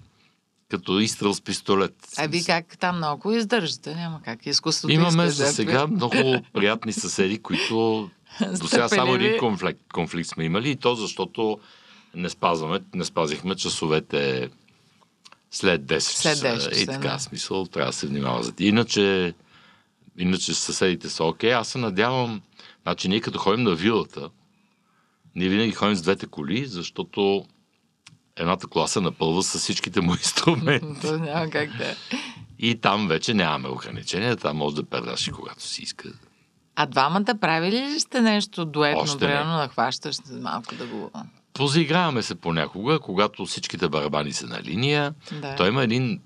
Speaker 2: като изстрел с пистолет.
Speaker 1: А ви как там много издържате? Няма как. Изкуството
Speaker 2: Имаме за сега много приятни съседи, които *laughs* до сега само един конфликт, конфликт сме имали и то защото не спазваме, не спазихме часовете след 10
Speaker 1: След
Speaker 2: часа.
Speaker 1: 10 часа,
Speaker 2: И така,
Speaker 1: да.
Speaker 2: смисъл, трябва да се внимава за. Иначе, иначе съседите са окей. Аз се надявам, значи ние като ходим на вилата, ние винаги ходим с двете коли, защото едната кола се напълва с всичките му *laughs* инструменти.
Speaker 1: Няма как да е.
Speaker 2: И там вече нямаме ограничения, там може да пердаш и когато си иска.
Speaker 1: А двамата правили ли сте нещо дуетно,
Speaker 2: Още не.
Speaker 1: примерно да хващаш малко да го...
Speaker 2: Позаиграваме се понякога, когато всичките барабани са на линия.
Speaker 1: Да.
Speaker 2: Той има един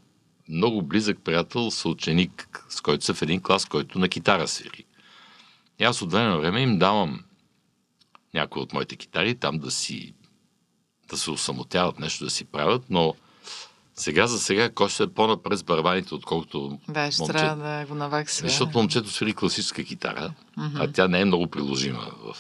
Speaker 2: много близък приятел, съученик, с който са в един клас, който на китара свири. И аз от време на време им давам някои от моите китари там да си да се осамотяват, нещо да си правят, но сега за сега кой ще е по-напред с барабаните, отколкото
Speaker 1: Да, ще
Speaker 2: момче-
Speaker 1: трябва да го наваксва.
Speaker 2: Защото момчето свири класическа китара, а тя не е много приложима в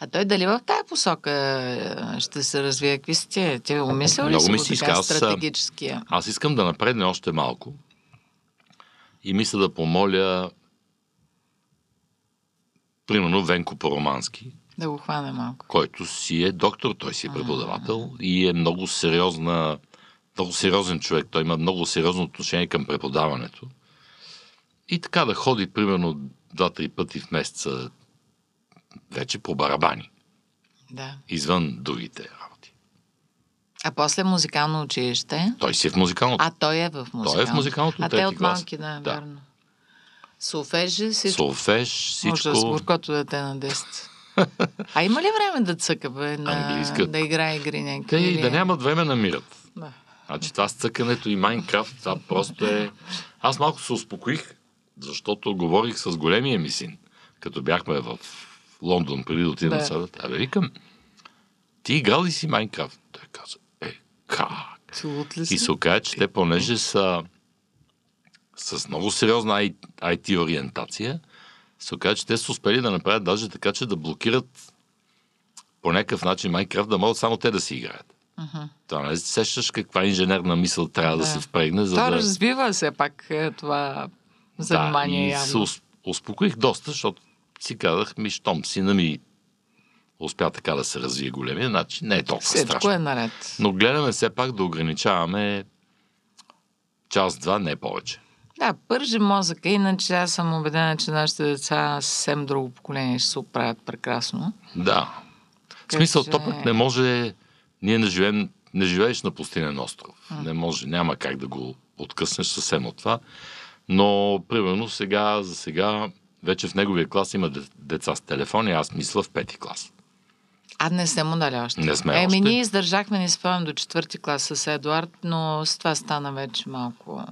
Speaker 1: А той дали в тая посока ще се развие? Какви тия? Ти умислял ли си
Speaker 2: ми
Speaker 1: го
Speaker 2: се
Speaker 1: така.
Speaker 2: Аз,
Speaker 1: стратегическия?
Speaker 2: Аз искам да напредне още малко и мисля да помоля примерно Венко Поромански,
Speaker 1: Да го хване малко.
Speaker 2: който си е доктор, той си е преподавател и е много сериозна, много сериозен човек. Той има много сериозно отношение към преподаването. И така да ходи примерно два-три пъти в месеца вече по барабани,
Speaker 1: Да.
Speaker 2: извън другите работи.
Speaker 1: А после музикално училище?
Speaker 2: Той си е в музикалното.
Speaker 1: А той е в музикално.
Speaker 2: Той е в музикалното
Speaker 1: А те от малки, да,
Speaker 2: Да.
Speaker 1: вярно. Солфежи, всичко.
Speaker 2: Солфеж,
Speaker 1: Може да с
Speaker 2: всичко.
Speaker 1: горкото дете на 10. *laughs* А има ли време да цъка, бе, на...
Speaker 2: Английска.
Speaker 1: да играе игри някакви?
Speaker 2: Те и
Speaker 1: или-
Speaker 2: да нямат време намират.
Speaker 1: Да.
Speaker 2: Значи това с цъкането и Майнкрафт, това просто е... Аз малко се успокоих, защото говорих с големия ми син, като бяхме в Лондон преди да отида
Speaker 1: Да.
Speaker 2: на съвет. Абе, викам, ти играл ли си Майнкрафт? Той каза, е, как? И се оказа, че те, понеже са с много сериозна IT ориентация, се оказа, че те са успели да направят даже така, че да блокират по някакъв начин Майнкрафт, да могат само те да си играят.
Speaker 1: Мгм.
Speaker 2: Това не сещаш каква инженерна мисъл трябва да,
Speaker 1: Да.
Speaker 2: се впрегне, за
Speaker 1: Това
Speaker 2: да...
Speaker 1: развива се пак е, това занимание
Speaker 2: да, и
Speaker 1: явно.
Speaker 2: се ус- успокоих доста, защото си казах, ми, щом сина ми успя така да се развие големия, значи не е толкова
Speaker 1: Всичко
Speaker 2: страшно.
Speaker 1: е наред.
Speaker 2: Но гледаме все пак да ограничаваме час-два, не повече.
Speaker 1: Да, пържи мозъка, иначе аз съм убедена, че нашите деца съвсем друго поколение ще се оправят прекрасно.
Speaker 2: Да. В смисъл,
Speaker 1: че-
Speaker 2: то пък не може... Ние не живеем, не живееш на пустинен остров. Не може, няма как да го откъснеш съвсем от това. Но, примерно, сега, за сега, вече в неговия клас има де- деца с телефони, аз мисля в пети клас.
Speaker 1: А не сте му дали още.
Speaker 2: Не сме
Speaker 1: Еми,
Speaker 2: още.
Speaker 1: ние издържахме, не спомням, до четвърти клас с Едуард, но с това стана вече малко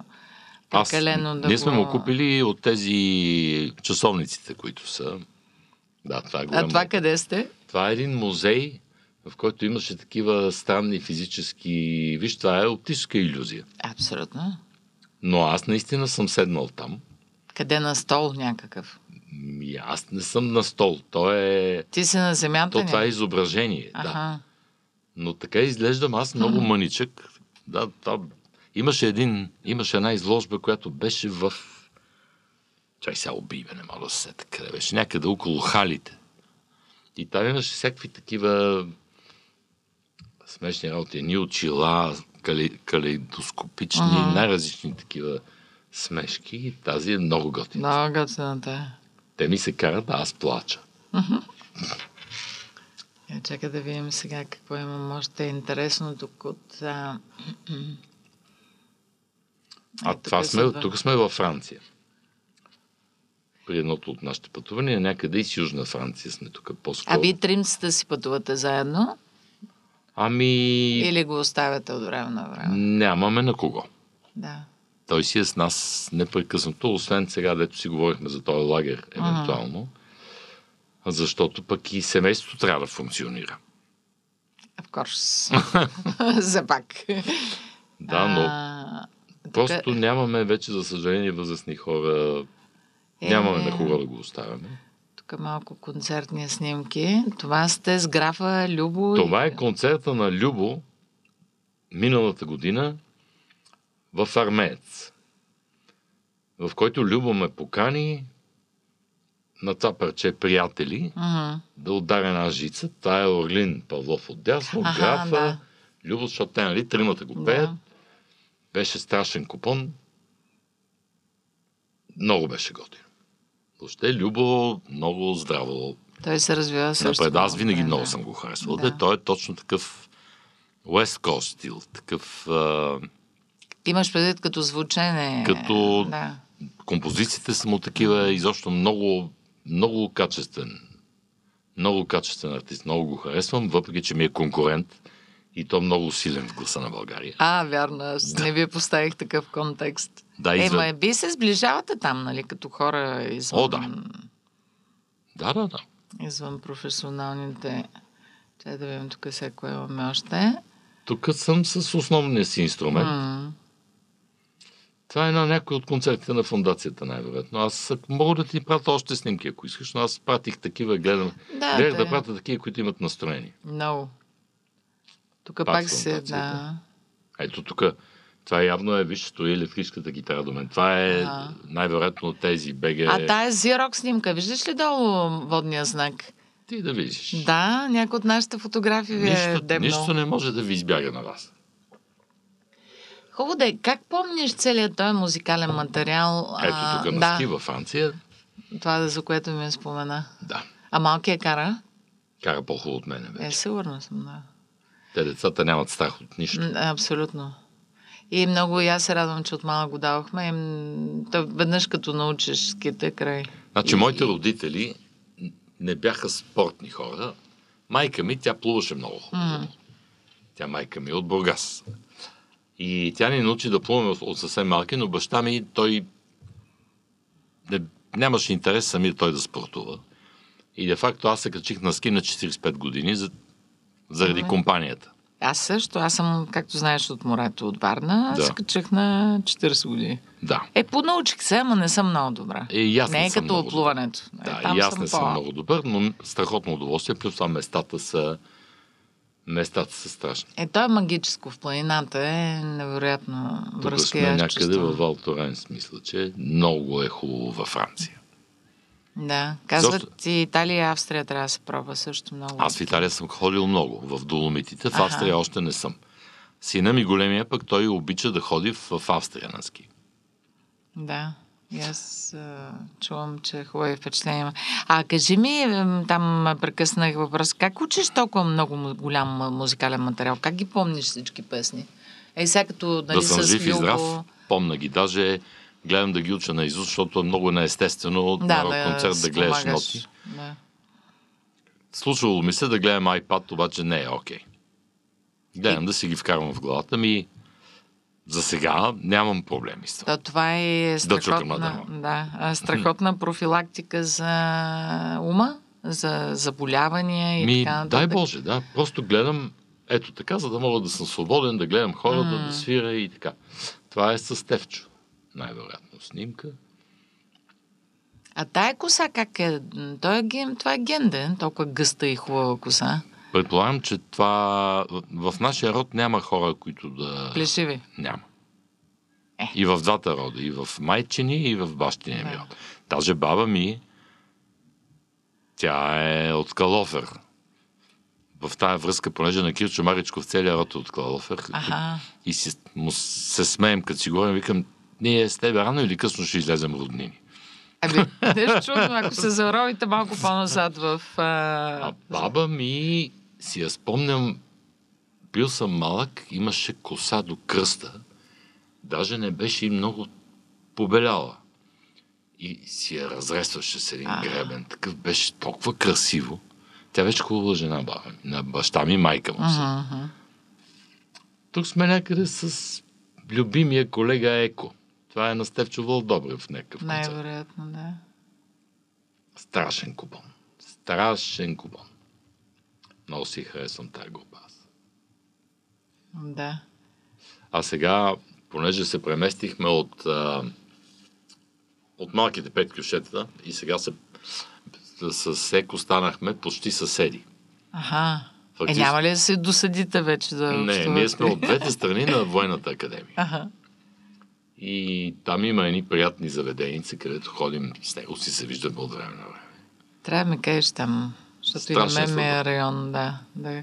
Speaker 2: Аз,
Speaker 1: прекалено да
Speaker 2: ние сме му купили от тези часовниците, които са... Да, това е
Speaker 1: А
Speaker 2: голямо.
Speaker 1: това къде сте?
Speaker 2: Това е един музей, в който имаше такива странни физически... Виж, това е оптическа иллюзия.
Speaker 1: Абсолютно.
Speaker 2: Но аз наистина съм седнал там.
Speaker 1: Къде на стол някакъв?
Speaker 2: Ми, аз не съм на стол. То е...
Speaker 1: Ти си на земята
Speaker 2: То
Speaker 1: ли?
Speaker 2: това е изображение. Да.
Speaker 1: Аха.
Speaker 2: Но така изглеждам аз много мъничък. Да, това... Имаше, един, имаше една изложба, която беше в... Чай сега убий ме, не мога да се къде беше. Някъде около халите. И там имаше всякакви такива смешни работи. Едни очила, кали, калейдоскопични,
Speaker 1: Мгм.
Speaker 2: най-различни такива смешки. И тази е много готина.
Speaker 1: Много готината е.
Speaker 2: Те ми се карат, а аз плача.
Speaker 1: Е, чакай да видим сега какво имам още интересно тук от... А,
Speaker 2: А
Speaker 1: Е,
Speaker 2: това сме, тук сме във Франция. При едното от нашите пътувания, някъде и с Южна Франция сме тук по-скоро.
Speaker 1: а вие тримцата си пътувате заедно
Speaker 2: Ами,
Speaker 1: или го оставяте от време на време?
Speaker 2: нямаме на кого.
Speaker 1: Да.
Speaker 2: Той си е с нас непрекъснато, освен сега, дето си говорихме за този лагер, евентуално. Защото пък и семейството трябва да функционира.
Speaker 1: Of course. *laughs* За пак.
Speaker 2: Да, но
Speaker 1: А, тук-
Speaker 2: просто нямаме вече, за съжаление, възрастни хора.
Speaker 1: Е,
Speaker 2: Нямаме на кого да го оставяме.
Speaker 1: Тук малко концертни снимки. Това сте с графа Любо. и-
Speaker 2: Това е концерта на Любо миналата година в Армеец, в който Любо ме покани на това парче приятели
Speaker 1: Мгм.
Speaker 2: да ударя една жица. Тая е Орлин Павлов от дясно,
Speaker 1: Аха,
Speaker 2: графа,
Speaker 1: да.
Speaker 2: Любо, защото те, нали, тримата го пеят.
Speaker 1: Да.
Speaker 2: Беше страшен купон. Много беше готин. Въобще, Любо много здраво
Speaker 1: Той се развива също.
Speaker 2: напред. Аз винаги
Speaker 1: да,
Speaker 2: много съм го харесвал.
Speaker 1: Да.
Speaker 2: Да. Той е точно такъв West Coast стил, такъв а,
Speaker 1: Имаш предвид като звучене.
Speaker 2: Като-
Speaker 1: Да.
Speaker 2: композициите са му такива, изобщо много, много качествен. Много качествен артист. Много го харесвам, въпреки че ми е конкурент и то много силен в гласа на България.
Speaker 1: А, вярно. Аз не ви поставих такъв контекст.
Speaker 2: Да,
Speaker 1: Е,
Speaker 2: извън...
Speaker 1: ма, би се сближавате там, нали, като хора извън,
Speaker 2: О, да. Да, да, да.
Speaker 1: извън професионалните... Чай да видим тук сега кое имаме още.
Speaker 2: Тук съм с основния си инструмент.
Speaker 1: М.
Speaker 2: Това е на някой от концертите на фундацията, най-вероятно. Аз мога да ти пратя още снимки, ако искаш, но аз пратих такива, гледам.
Speaker 1: Да,
Speaker 2: Гледах
Speaker 1: те-
Speaker 2: да пратя такива, които имат настроение.
Speaker 1: Много. Тук
Speaker 2: Пак
Speaker 1: пак се... Да.
Speaker 2: Ето тук, това явно е, виж, стои електрическата гитара до мен. Това е
Speaker 1: Ага.
Speaker 2: най-вероятно тези БГ.
Speaker 1: А тая Зирок снимка, виждаш ли долу водния знак?
Speaker 2: Ти да видиш.
Speaker 1: Да, някой от нашите фотографии ви е дебнал.
Speaker 2: нищо не може да ви избяга на вас.
Speaker 1: Хубаво да е. Как помниш целият този музикален материал?
Speaker 2: Ето
Speaker 1: А,
Speaker 2: тук на
Speaker 1: да,
Speaker 2: ски във Франция.
Speaker 1: това за което ми спомена.
Speaker 2: Да.
Speaker 1: А малкият кара?
Speaker 2: Кара по-хубаво от мене
Speaker 1: Е,
Speaker 2: вече.
Speaker 1: сигурно съм, да.
Speaker 2: Те децата нямат страх от нищо.
Speaker 1: Абсолютно. И много и аз се радвам, че от малък го давахме. И, м, то веднъж като научиш ските, край.
Speaker 2: Значи,
Speaker 1: И-
Speaker 2: моите родители не бяха спортни хора. Майка ми, тя плуваше много хубаво. Тя майка ми е от Бургас. И тя ни научи да плуваме от, от съвсем малки, но баща ми, той не, нямаше интерес самия той да спортува. И де факто аз се качих на ски на 45 години заради
Speaker 1: Добре.
Speaker 2: компанията.
Speaker 1: Аз също. Аз съм, както знаеш, от морето от Варна. Аз
Speaker 2: Да.
Speaker 1: се качих на 40 години.
Speaker 2: Да.
Speaker 1: Е, понаучих се, ама не съм много добра.
Speaker 2: Е, и аз
Speaker 1: не е
Speaker 2: съм
Speaker 1: като
Speaker 2: много
Speaker 1: плуването.
Speaker 2: добър.
Speaker 1: Е,
Speaker 2: Да,
Speaker 1: там
Speaker 2: и аз не съм
Speaker 1: по-
Speaker 2: много добър, но страхотно удоволствие. Плюс това местата са местата са страшни.
Speaker 1: Е, то е магическо в планината. Е невероятно
Speaker 2: Тук
Speaker 1: връзка
Speaker 2: сме
Speaker 1: и аз
Speaker 2: някъде
Speaker 1: чувствам.
Speaker 2: във Валторенс, мисля, че много е хубаво във Франция.
Speaker 1: Да. Казват
Speaker 2: Защо?
Speaker 1: и Италия и Австрия трябва да се пробва също много.
Speaker 2: Аз в Италия съм ходил много, в Доломитите, в
Speaker 1: Аха.
Speaker 2: Австрия още не съм. Сина ми големия пък той обича да ходи в, Австрия на ски.
Speaker 1: Да. И аз а, чувам, че хубави впечатления. А кажи ми, там прекъснах въпрос, как учиш толкова много голям музикален материал? Как ги помниш всички песни? Ей, сега като нали,
Speaker 2: да съм жив и
Speaker 1: Любо-
Speaker 2: здрав, помна ги. Даже гледам да ги уча на изуст, защото е много неестествено от
Speaker 1: Да,
Speaker 2: на
Speaker 1: да,
Speaker 2: концерт да гледаш
Speaker 1: помагаш.
Speaker 2: ноти.
Speaker 1: Да.
Speaker 2: Случвало ми се да гледам iPad, обаче не е окей. Гледам да си ги вкарвам в главата ми. За сега нямам проблеми с това.
Speaker 1: Да, това е страхотна, да, а, страхотна профилактика за ума, за заболявания и
Speaker 2: Ми,
Speaker 1: така
Speaker 2: дай
Speaker 1: нататък.
Speaker 2: Боже, да. Просто гледам ето така, за да мога да съм свободен, да гледам хората, да свира и така. Това е с Стевчо. Най-вероятно снимка.
Speaker 1: А тая коса как е? Той е ген, това е генден, толкова гъста и хубава коса.
Speaker 2: Предполагам, че това... В в нашия род няма хора, които да...
Speaker 1: Плешиви.
Speaker 2: Няма.
Speaker 1: Е.
Speaker 2: И в двата рода. И в майчини, и в бащиния ми род. Даже баба ми, тя е от Калофер. В тая връзка, понеже на Кирчо Маричков целият род е от Калофер.
Speaker 1: Аха.
Speaker 2: И си, му се смеем, като си говорим, викам, ние с тебе рано или късно ще излезем роднини.
Speaker 1: Ами, нещо чудно, ако се заровите малко по-назад в... А...
Speaker 2: А баба ми, си я спомням, бил съм малък, имаше коса до кръста. Даже не беше и много побеляла. И си я разрестваше с един гребен. Такъв беше толкова красиво. Тя беше хубава жена, баба ми. На баща ми, майка му.
Speaker 1: мгм.
Speaker 2: Тук сме някъде с любимия колега Еко. Това е на Стевчо Вълдобрев в някакъв концерт.
Speaker 1: Най-вероятно, да.
Speaker 2: Страшен купон. Страшен купон. Много си харесвам тази група аз.
Speaker 1: Да.
Speaker 2: А сега, понеже се преместихме от, а, от малките пет кюшета и сега се, с Еко станахме почти съседи.
Speaker 1: Аха. Е,
Speaker 2: Фактически-
Speaker 1: няма ли да се досъдите вече да
Speaker 2: Не,
Speaker 1: общувате?
Speaker 2: ние сме от двете *laughs* страни на Военната академия.
Speaker 1: Аха.
Speaker 2: И там има едни приятни заведеници, където ходим с него, си се виждаме от време на време.
Speaker 1: Трябва да ми кажеш там, защото и на
Speaker 2: Страшен
Speaker 1: мен ми е район, да. да.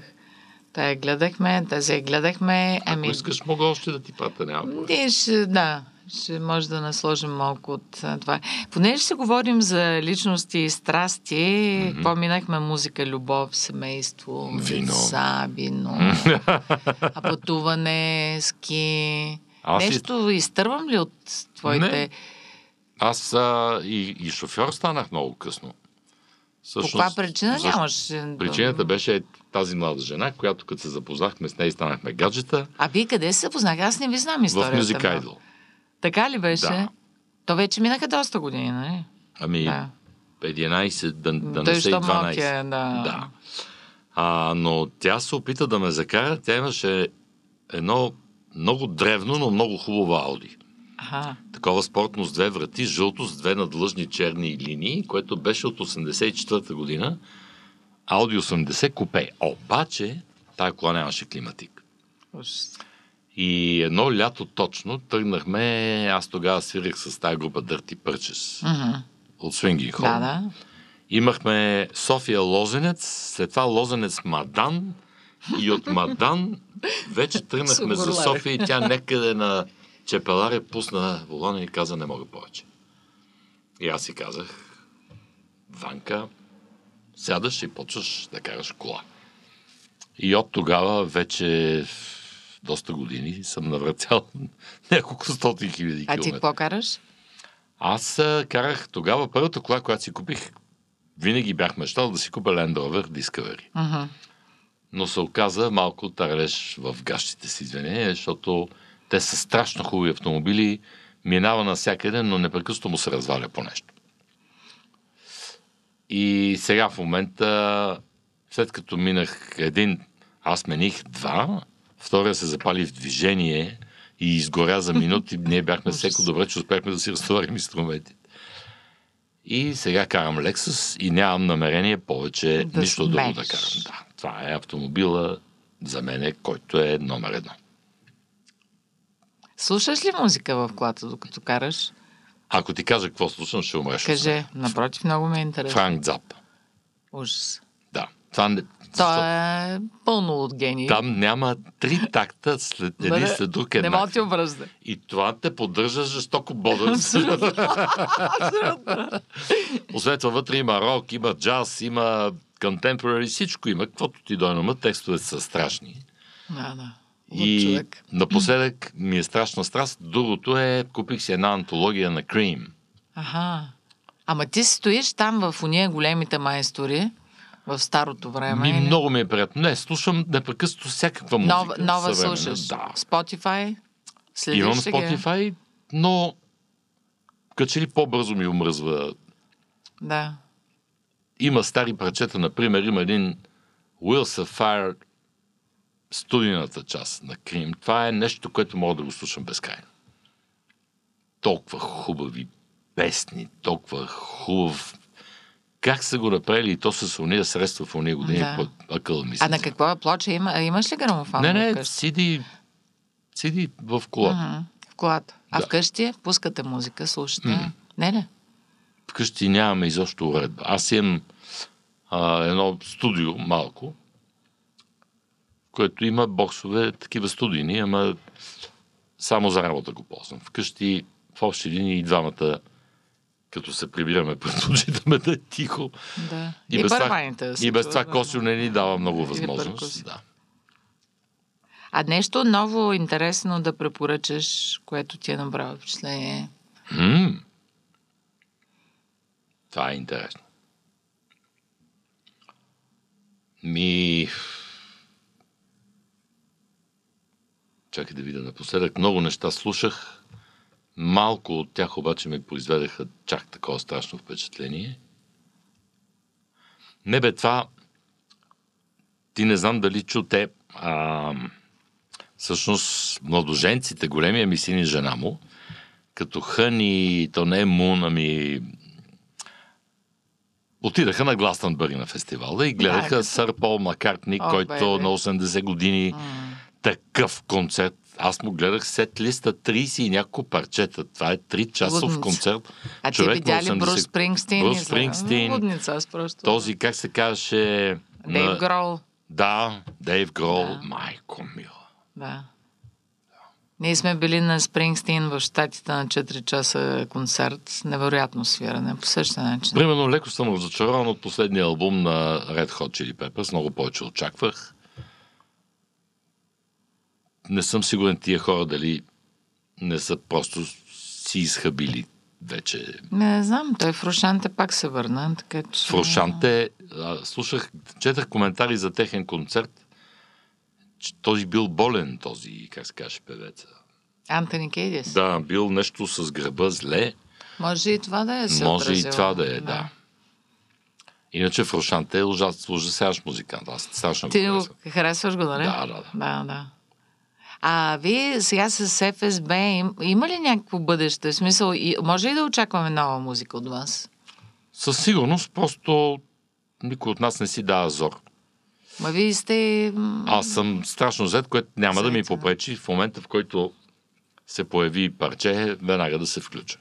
Speaker 1: Та я гледахме, тази гледахме.
Speaker 2: Ако
Speaker 1: Ами,
Speaker 2: искаш, мога още да ти пратя, няма
Speaker 1: ние ще, да, ще може да насложим малко от това. Понеже ще говорим за личности и страсти, mm-hmm. какво минахме? Музика, любов, семейство,
Speaker 2: Вино.
Speaker 1: деца, вино, *laughs* а пътуване, ски.
Speaker 2: Аз и-
Speaker 1: Нещо изтървам ли от твоите...
Speaker 2: Не. Аз а, и, и шофьор станах много късно.
Speaker 1: По каква причина
Speaker 2: защо-
Speaker 1: нямаш?
Speaker 2: Причината беше тази млада жена, която като се запознахме с нея и станахме гаджета
Speaker 1: А вие къде се запознах? Аз не ви знам
Speaker 2: в
Speaker 1: историята.
Speaker 2: Music
Speaker 1: много.
Speaker 2: Idol.
Speaker 1: Така ли беше?
Speaker 2: Да.
Speaker 1: То вече минаха доста години, нали?
Speaker 2: Ами,
Speaker 1: Да.
Speaker 2: 11, да, да
Speaker 1: Той
Speaker 2: не са и
Speaker 1: що
Speaker 2: 12.
Speaker 1: малки е, да.
Speaker 2: Да. А, но тя се опита да ме закара. Тя имаше едно много древно, но много хубаво Ауди.
Speaker 1: Аха.
Speaker 2: Такова спортно с две врати, жълто с две надлъжни черни линии, което беше от 84-та година. Ауди 80 купе. Обаче, тая кола нямаше климатик. И едно лято точно тръгнахме, аз тогава свирих с тази група Дърти Пърчес
Speaker 1: Мгм.
Speaker 2: от Swinging Hall.
Speaker 1: Да, да.
Speaker 2: Имахме София Лозенец, след това Лозенец Мадан и от Мадан вече тръгнахме за. София и тя някъде на Чепеларе пусна волона и каза не мога повече. И аз си казах, Ванка, сядаш и почваш да караш кола. И от тогава вече доста години съм навъртял *laughs* няколко стотин хиляди
Speaker 1: А ти
Speaker 2: километра.
Speaker 1: какво караш?
Speaker 2: Аз карах тогава първата кола, която си купих, винаги бях мечтал да си купя Land Rover Discovery.
Speaker 1: Мгм.
Speaker 2: Но се оказа малко таралеж в гащите си, извинение, защото те са страшно хубави автомобили, минава навсякъде, но непрекъснато му се разваля по нещо. И сега в момента, след като минах един, аз смених два, втория се запали в движение и изгоря за минути. *laughs* Ние бяхме всеко добре, че успяхме да си разтоварим инструментите. И сега карам Lexus и нямам намерение повече
Speaker 1: Да
Speaker 2: нищо друго да карам. Да, това е автомобила за мен, който е номер едно.
Speaker 1: Слушаш ли музика в колата, докато караш?
Speaker 2: Ако ти кажа какво слушам, ще умреш.
Speaker 1: Каже, напротив, много ме е интересно.
Speaker 2: Франк Зап.
Speaker 1: Ужас.
Speaker 2: Да. Това не...
Speaker 1: То
Speaker 2: защо-
Speaker 1: е пълно от гении.
Speaker 2: Там няма три такта след един
Speaker 1: Бъде-
Speaker 2: след друг
Speaker 1: Не мога
Speaker 2: еднакви.
Speaker 1: ти обръзда.
Speaker 2: И това те поддържа жестоко бодър. *laughs* *laughs* Освен това вътре има рок, има джаз, има contemporary, всичко има. Каквото ти дойде текстовете са страшни.
Speaker 1: Да, да.
Speaker 2: И
Speaker 1: човек.
Speaker 2: напоследък ми е страшна страст. Другото е, купих си една антология на Cream.
Speaker 1: Аха. Ама ти стоиш там в уния големите майстори, в старото време.
Speaker 2: Ми,
Speaker 1: или?
Speaker 2: много ми е приятно. Не, слушам непрекъснато всякаква музика.
Speaker 1: Нова, нова слушаш?
Speaker 2: Да.
Speaker 1: Spotify? Следиш
Speaker 2: Имам
Speaker 1: ги?
Speaker 2: Spotify, но като че ли по-бързо ми омръзва.
Speaker 1: Да.
Speaker 2: Има стари парчета, например, има един Will Sapphire студийната част на Крим. Това е нещо, което мога да го слушам безкрайно. Толкова хубави песни, толкова хубав... Как са го направили и то с уния средства в уния години,
Speaker 1: Да.
Speaker 2: да. акъл ми
Speaker 1: А на какво е плоча? Има, имаш ли грамофон?
Speaker 2: Не, не, сиди, сиди в колата.
Speaker 1: Мгм. В колата. А
Speaker 2: Да.
Speaker 1: вкъщи пускате музика, слушате.
Speaker 2: Мгм.
Speaker 1: Не, не.
Speaker 2: Вкъщи нямаме изобщо уредба. Аз имам а, едно студио малко, което има боксове, такива студийни, ама само за работа го ползвам. Вкъщи в общи линии и двамата като се прибираме, предпочитаме *laughs* да е тихо.
Speaker 1: Да.
Speaker 2: И, без това, и без това Косио не ни дава много възможност. Да.
Speaker 1: А нещо ново, интересно да препоръчаш, което ти е направило впечатление?
Speaker 2: М. Това е интересно. Ми... Чакай да видя напоследък. Много неща слушах. Малко от тях обаче ми произведеха чак такова страшно впечатление. Не бе, това... Ти не знам дали чу те... А, всъщност, младоженците, големия ми син и жена му, като Хъни, то не е Мун, ами отидаха на Гластънбърг на фестивала и гледаха
Speaker 1: като-
Speaker 2: Сър Пол Маккартни,
Speaker 1: О,
Speaker 2: който
Speaker 1: бебе.
Speaker 2: на 80 години такъв концерт. Аз му гледах сет листа 30 и няколко парчета. Това е 3 часов
Speaker 1: Лудница.
Speaker 2: концерт.
Speaker 1: А ти
Speaker 2: Човек на
Speaker 1: видя ли
Speaker 2: 80
Speaker 1: Брус Спрингстин?
Speaker 2: Брус Спрингстин.
Speaker 1: Лудница, аз просто...
Speaker 2: Този, как се казваше...
Speaker 1: Дейв
Speaker 2: на-
Speaker 1: Грол.
Speaker 2: Да, Дейв Грол.
Speaker 1: Да.
Speaker 2: Майко мила.
Speaker 1: Да. Ние сме били на Спрингстин в Штатите на 4 часа концерт. Невероятно свиране, по същия начин.
Speaker 2: Примерно леко съм разочарован от последния албум на Red Hot Chili Peppers. Много повече очаквах. Не съм сигурен тия хора дали не са просто си изхабили вече.
Speaker 1: Не знам, той в Рушанте пак се върна, така че...
Speaker 2: В слушах, четах коментари за техен концерт, че този бил болен, този, как се каже, певеца.
Speaker 1: Антони Кейдис.
Speaker 2: Да, бил нещо с гръба зле.
Speaker 1: Може и това да е се
Speaker 2: Може и
Speaker 1: отразило.
Speaker 2: това да е, да. Иначе в Рошанте е ужас, ужасяващ музикант. Аз страшно
Speaker 1: Ти го харесваш го, нали?
Speaker 2: Да, да, да.
Speaker 1: Да, да. А вие сега с ФСБ им, има ли някакво бъдеще? В смисъл, и, може ли да очакваме нова музика от вас?
Speaker 2: Със сигурност, просто никой от нас не си дава зор.
Speaker 1: Ма вие сте...
Speaker 2: Аз съм страшно зет, което няма да ми попречи в момента, в който се появи парче, веднага да се включа.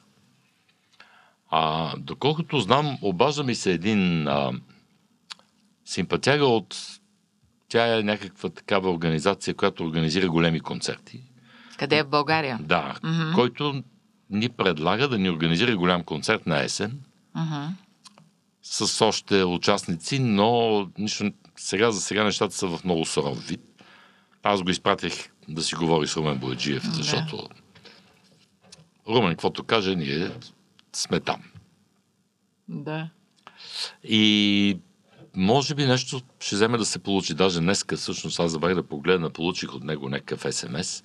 Speaker 2: А, доколкото знам, обажда ми се един а, симпатяга от... Тя е някаква такава организация, която организира големи концерти.
Speaker 1: Къде е в България?
Speaker 2: Да, който ни предлага да ни организира голям концерт на есен
Speaker 1: Мгм.
Speaker 2: с още участници, но нищо, сега за сега нещата са в много суров вид. Аз го изпратих да си говори с Румен Бояджиев,
Speaker 1: Да.
Speaker 2: защото Румен, каквото каже, ние сме там.
Speaker 1: Да.
Speaker 2: И може би нещо ще вземе да се получи. Даже днеска, всъщност, аз забравих да погледна, получих от него някакъв СМС.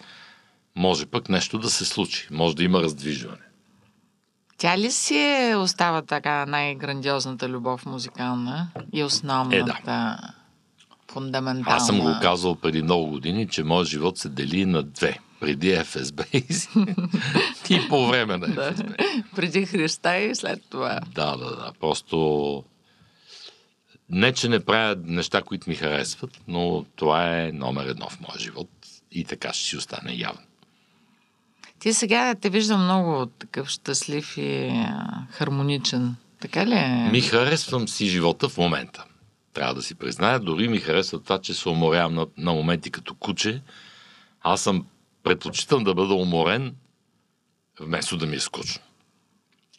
Speaker 2: Може пък нещо да се случи. Може да има раздвижване.
Speaker 1: Тя ли си е, остава така най-грандиозната любов музикална и основната, фундаментална?
Speaker 2: Аз съм го казал преди много години, че моят живот се дели на две. Преди ФСБ *laughs* и, по време на
Speaker 1: Да.
Speaker 2: ФСБ.
Speaker 1: Преди Христа и след това.
Speaker 2: Да, да, да. Просто не, че не правя неща, които ми харесват, но това е номер едно в моя живот. И така ще си остане явно.
Speaker 1: Ти сега те виждам много такъв щастлив и хармоничен. Така ли е?
Speaker 2: Ми харесвам си живота в момента. Трябва да си призная. Дори ми харесва това, че се уморявам на, на моменти като куче. Аз съм предпочитам да бъда уморен, вместо да ми е скучно.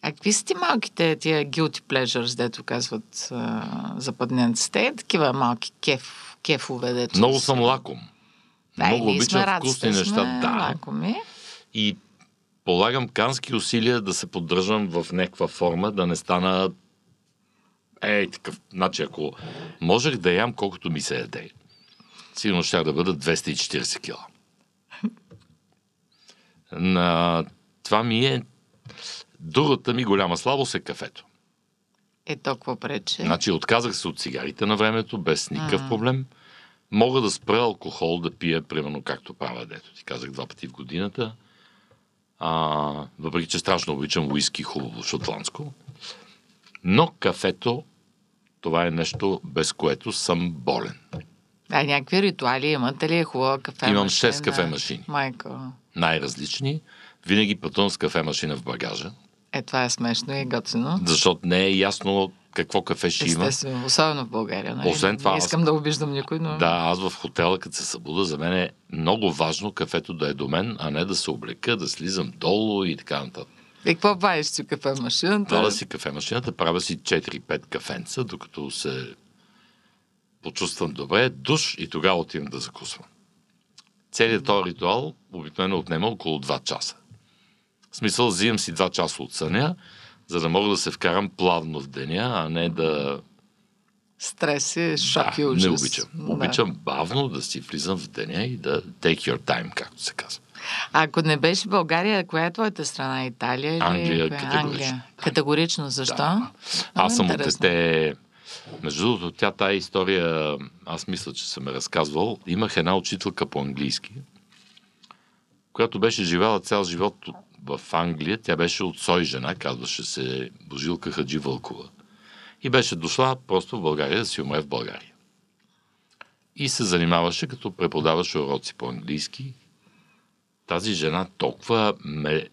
Speaker 1: А какви са ти малките тия guilty pleasures, дето казват а, западненците? Е, такива малки кеф, кефове, дето...
Speaker 2: Много съм лаком.
Speaker 1: Да,
Speaker 2: Много обичам вкусни неща. Да.
Speaker 1: Лакоми.
Speaker 2: И полагам кански усилия да се поддържам в някаква форма, да не стана ей такъв. Значи, ако можех да ям колкото ми се яде, сигурно ще да бъда 240 кила. На... Това ми е другата ми голяма слабост е кафето.
Speaker 1: Е, толкова прече.
Speaker 2: Значи отказах се от цигарите на времето, без никакъв проблем. Мога да спра алкохол да пия, примерно както правя, дето ти казах два пъти в годината. А, въпреки, че страшно обичам уиски, хубаво шотландско. Но кафето, това е нещо, без което съм болен.
Speaker 1: А някакви ритуали имате ли? Хубава кафе
Speaker 2: Имам
Speaker 1: машина?
Speaker 2: шест кафе-машини.
Speaker 1: Майко.
Speaker 2: Най-различни. Винаги пътувам с кафе-машина в багажа,
Speaker 1: Е, това е смешно и готино.
Speaker 2: защото не е ясно какво кафе ще има.
Speaker 1: Естествено, особено в България. Нали?
Speaker 2: Освен това,
Speaker 1: Не
Speaker 2: аз-
Speaker 1: искам да обиждам никой, но...
Speaker 2: Да, аз в хотела, като се събуда, за мен е много важно кафето да е до мен, а не да се облека, да слизам долу и така нататък.
Speaker 1: И какво правиш си кафе машината?
Speaker 2: Валя си кафе машината, правя си 4-5 кафенца, докато се почувствам добре, душ и тогава отивам да закусвам. Целият този ритуал обикновено отнема около 2 часа. В смисъл, взимам си 2 часа от съня, за да мога да се вкарам плавно в деня, а не да...
Speaker 1: Стрес и шок
Speaker 2: да,
Speaker 1: и ужас.
Speaker 2: не обичам.
Speaker 1: Да.
Speaker 2: Обичам бавно да си влизам в деня и да take your time, както се казва.
Speaker 1: Ако не беше България, коя е твоята страна? Италия или?
Speaker 2: Англия,
Speaker 1: коя?
Speaker 2: категорично.
Speaker 1: Англия. Категорично. Защо?
Speaker 2: Да. Аз съм от дете. Между другото, тя тая история, аз мисля, че съм я разказвал. Имах една учителка по английски, която беше живяла цял живот от- в Англия. Тя беше от Сой жена, казваше се Божилка Хаджи Вълкова. И беше дошла просто в България да си умре в България. И се занимаваше, като преподаваше уроци по английски. Тази жена толкова ме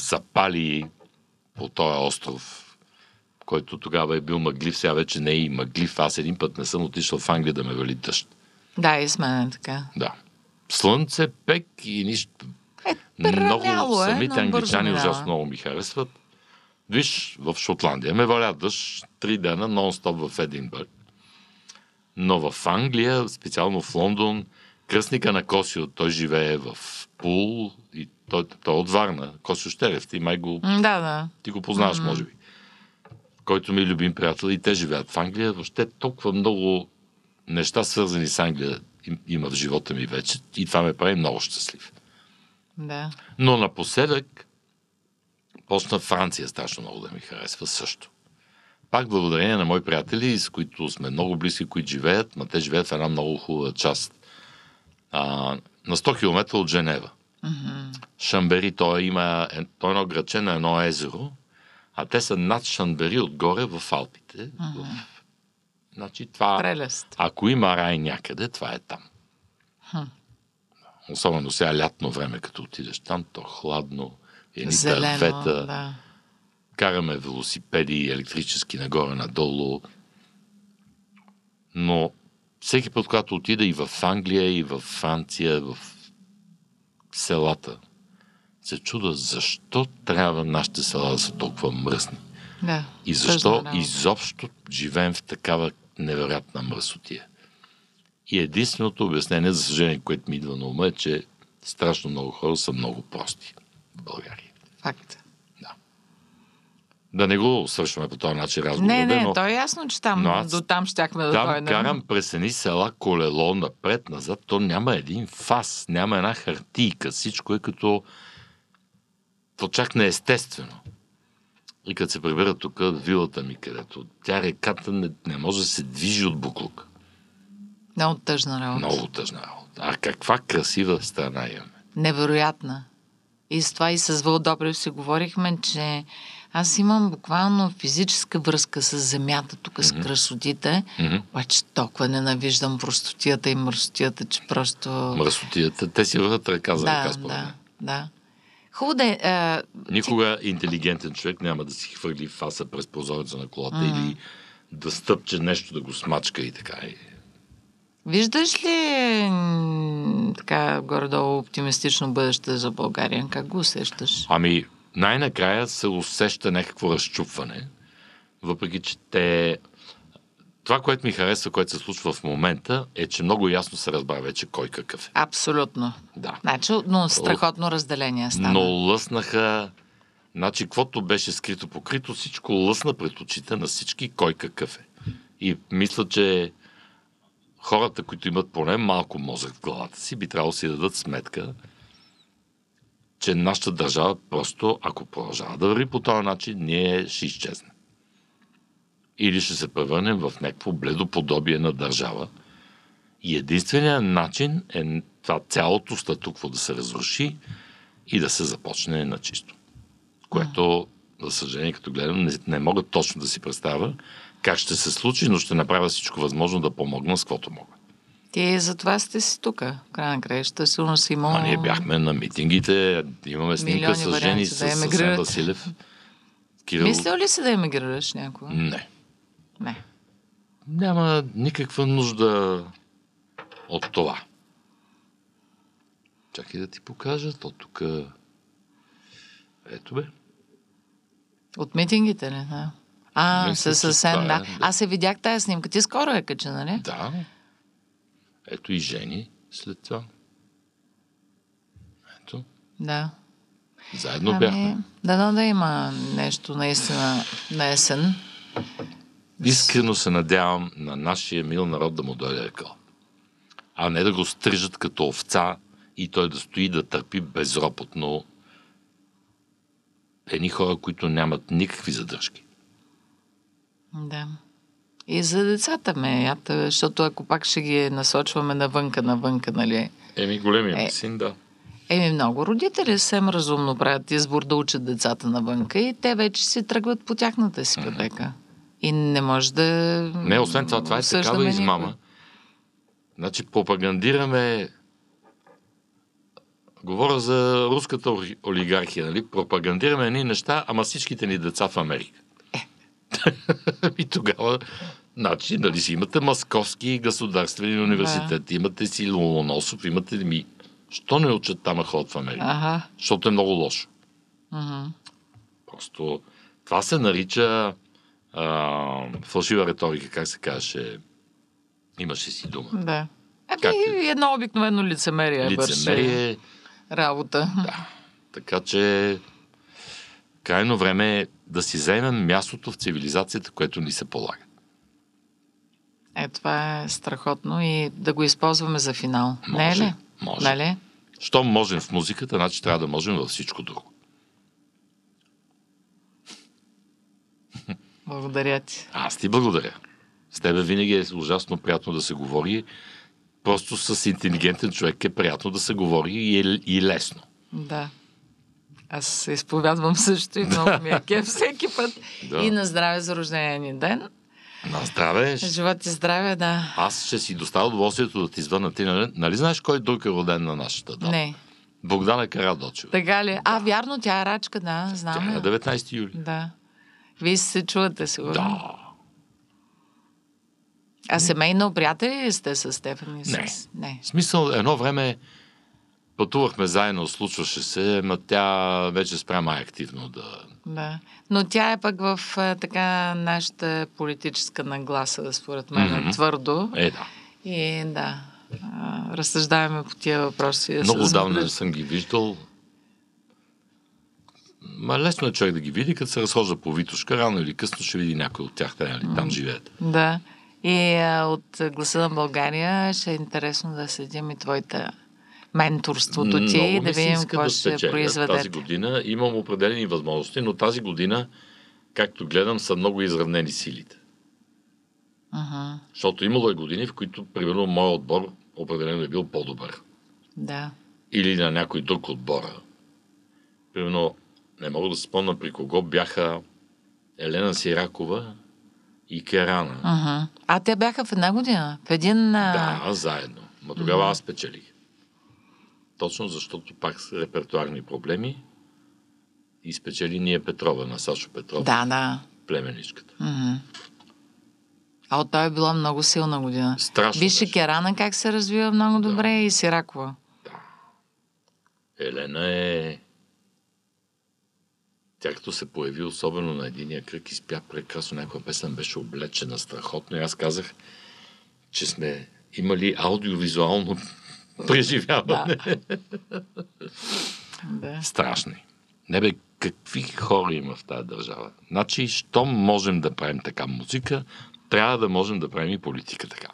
Speaker 2: запали по този остров, който тогава е бил мъглив, сега вече не е и мъглив. Аз един път не съм отишъл в Англия да ме вали дъжд.
Speaker 1: Да, и с мен е така.
Speaker 2: Да. Слънце, пек и нищо.
Speaker 1: Е,
Speaker 2: Много
Speaker 1: е,
Speaker 2: самите
Speaker 1: бързо
Speaker 2: англичани ужасно много ми харесват. Виж, в Шотландия ме валя дъжд три дена нон-стоп в Единбърг. Но в Англия, специално в Лондон, кръстника на Косио, той живее в Пул и той, той е от Варна. Косио Щерев, ти май го
Speaker 1: Да, да.
Speaker 2: ти го познаваш, може би. Който ми е любим приятел и те живеят в Англия. Въобще толкова много неща, свързани с Англия, им- има в живота ми вече и това ме прави много щастлив.
Speaker 1: Да.
Speaker 2: Но напоследък почна Франция страшно много да ми харесва също. Пак благодарение на мои приятели, с които сме много близки, които живеят, но те живеят в една много хубава част. А, на 100 км от Женева. Шамбери, той има е- той е едно граче на едно езеро, а те са над Шамбери отгоре в Алпите. В... Значи това,
Speaker 1: Прелест.
Speaker 2: ако има рай някъде, това е там. Особено сега лятно време, като отидеш там, то хладно, едни дървета,
Speaker 1: да.
Speaker 2: караме велосипеди електрически нагоре-надолу. Но всеки път, когато отида и в Англия, и в Франция, в селата, се чуда защо трябва нашите села да са толкова мръсни.
Speaker 1: да.
Speaker 2: И защо
Speaker 1: работа.
Speaker 2: изобщо живеем в такава невероятна мръсотия. И единственото обяснение, за съжаление, което ми идва на ума е, че страшно много хора са много прости в България.
Speaker 1: Факт.
Speaker 2: Да не го свършваме по този начин разговора.
Speaker 1: Не, не,
Speaker 2: но
Speaker 1: то е ясно, че там
Speaker 2: но аз
Speaker 1: до там щяхме да
Speaker 2: там
Speaker 1: дойдем.
Speaker 2: карам през едни села колело напред-назад, то няма един фас, няма една хартийка, всичко е като то чак неестествено. И като се прибера тук вилата ми, където тя реката не, не може да се движи от буклук.
Speaker 1: Много тъжна работа.
Speaker 2: Много тъжна работа. А каква красива страна имаме.
Speaker 1: Невероятна. И с това и с Вълк Добрев си говорихме, че аз имам буквално физическа връзка с земята, тук с красотите,
Speaker 2: Мгм.
Speaker 1: обаче толкова ненавиждам простотията и мръсотията, че просто...
Speaker 2: Мръсотията, те си върват ръка за
Speaker 1: да,
Speaker 2: ръка, според
Speaker 1: да, да. Хубаво да е... а,
Speaker 2: Никога интелигентен човек няма да си хвърли фаса през прозореца на колата или да стъпче нещо да го смачка и така.
Speaker 1: Виждаш ли така горе-долу оптимистично бъдеще за България? Как го усещаш?
Speaker 2: Ами, най-накрая се усеща някакво разчупване, въпреки че те... Това, което ми харесва, което се случва в момента, е, че много ясно се разбра вече кой какъв е.
Speaker 1: Абсолютно.
Speaker 2: Да.
Speaker 1: Значи, но страхотно разделение стана.
Speaker 2: Но лъснаха... Значи, каквото беше скрито покрито, всичко лъсна пред очите на всички кой какъв е. И мисля, че хората, които имат поне малко мозък в главата си, би трябвало да си дадат сметка, че нашата държава просто, ако продължава да върви по този начин, ние ще изчезнем. Или ще се превърнем в някакво бледо подобие на държава. И единственият начин е това цялото статукво да се разруши и да се започне на чисто. Което, за съжаление, като гледам, не, не мога точно да си представя как ще се случи, но ще направя всичко възможно да помогна с каквото мога.
Speaker 1: Ти за това сте си тук. Края на краища сигурно си имал...
Speaker 2: А ние бяхме на митингите, имаме снимка с жени
Speaker 1: да
Speaker 2: с
Speaker 1: емигрират.
Speaker 2: Василев. Кирил,
Speaker 1: Мислил ли си да емигрираш някога?
Speaker 2: не.
Speaker 1: Не.
Speaker 2: Няма никаква нужда от това. Чакай да ти покажа, то тук... Ето бе.
Speaker 1: От митингите ли? Да. А,
Speaker 2: Мисля,
Speaker 1: с
Speaker 2: това е,
Speaker 1: да.
Speaker 2: да.
Speaker 1: Аз се видях тази снимка. Ти скоро я кача, нали?
Speaker 2: Да. Ето и жени след това. Ето.
Speaker 1: Да.
Speaker 2: Заедно бяхме.
Speaker 1: Ами, дано да има нещо наистина на есен.
Speaker 2: Искрено се надявам на нашия мил народ да му дойде акъл. А не да го стрижат като овца и той да стои да търпи безропотно едни хора, които нямат никакви задръжки.
Speaker 1: Да. И за децата ме защото ако пак ще ги насочваме навънка, навънка, нали?
Speaker 2: Еми, големия
Speaker 1: Е.
Speaker 2: син, да.
Speaker 1: Еми, много родители съвсем разумно правят избор да учат децата навънка и те вече си тръгват по тяхната си пътека. И не може да...
Speaker 2: Не, освен това, това е такава
Speaker 1: никой.
Speaker 2: измама. Значи пропагандираме Говоря за руската оли- олигархия, нали? Пропагандираме едни неща, ама всичките ни деца в Америка. *laughs* и тогава, значи, нали си имате Московски государствени университет, имате си Ломоносов, имате ми... Що не учат там а ходят в Америка?
Speaker 1: Ага.
Speaker 2: Защото е много лошо.
Speaker 1: Мгм.
Speaker 2: Просто това се нарича а, фалшива риторика, как се казваше. Имаше си дума.
Speaker 1: Да. Ами,
Speaker 2: Както
Speaker 1: едно обикновено лицемерие, върши
Speaker 2: Лицемерие,
Speaker 1: работа.
Speaker 2: така че крайно време е да си вземем мястото в цивилизацията, което ни се полага.
Speaker 1: Е, това е страхотно и да го използваме за финал. не е
Speaker 2: Може,
Speaker 1: ли?
Speaker 2: може.
Speaker 1: Нали?
Speaker 2: Щом можем в музиката, значи трябва да можем във всичко друго. *laughs*
Speaker 1: Благодаря ти.
Speaker 2: Аз ти благодаря. С тебе винаги е ужасно приятно да се говори. Просто с интелигентен човек е приятно да се говори и, е, и лесно.
Speaker 1: Да. Аз се изповядвам също и много ми е *laughs* кеф всеки път.
Speaker 2: Да.
Speaker 1: И на здраве за рождения ни ден.
Speaker 2: На здраве.
Speaker 1: Живот и здраве, да.
Speaker 2: Аз ще си доставя удоволствието да ти звъна. Ти нали, нали знаеш кой друг е роден на нашата дата?
Speaker 1: Не.
Speaker 2: Богдана Карадочева.
Speaker 1: Така ли? А, вярно, тя е рачка, да, знам.
Speaker 2: Тя е на 19 юли.
Speaker 1: Да. Вие се чувате, сигурно.
Speaker 2: Да.
Speaker 1: А семейно приятели ли сте с Стефани?
Speaker 2: Не.
Speaker 1: Не.
Speaker 2: В смисъл, едно време пътувахме заедно, случваше се, но тя вече спря май активно да...
Speaker 1: Да. Но тя е пък в така нашата политическа нагласа, според мен,
Speaker 2: Мгм.
Speaker 1: твърдо.
Speaker 2: Е, да.
Speaker 1: И да, разсъждаваме по тия въпроси.
Speaker 2: Много отдавна не съм ги виждал. Ма лесно е човек да ги види, като се разхожда по Витушка, рано или късно ще види някой от тях, те, нали, там живеят.
Speaker 1: Да. И а, от гласа на България ще е интересно да следим и твоите менторството ти
Speaker 2: Много
Speaker 1: да видим какво
Speaker 2: да
Speaker 1: ще
Speaker 2: спечеля Тази година имам определени възможности, но тази година, както гледам, са много изравнени силите.
Speaker 1: Мгм.
Speaker 2: Защото имало е години, в които, примерно, моят отбор определено е бил по-добър.
Speaker 1: Да.
Speaker 2: Или на някой друг отбора. Примерно, не мога да спомня при кого бяха Елена Сиракова и Керана.
Speaker 1: Мгм. А те бяха в една година. В един...
Speaker 2: Да, заедно. Ма тогава аз печелих. Точно защото пак с репертуарни проблеми и спечели ние Петрова на Сашо Петров,
Speaker 1: Да, да.
Speaker 2: племеничката.
Speaker 1: Мгм. А от той е била много силна година.
Speaker 2: Страшно
Speaker 1: Виж. Керана как се развива много добре и Сиракова.
Speaker 2: Елена е... Тя като се появи особено на единия кръг, изпя прекрасно някоя песен, беше облечена страхотно и аз казах, че сме имали аудиовизуално *laughs* преживяване. *laughs*
Speaker 1: Да.
Speaker 2: Страшни. Не бе, какви хора има в тази държава? Значи, щом можем да правим така музика, трябва да можем да правим и политика така.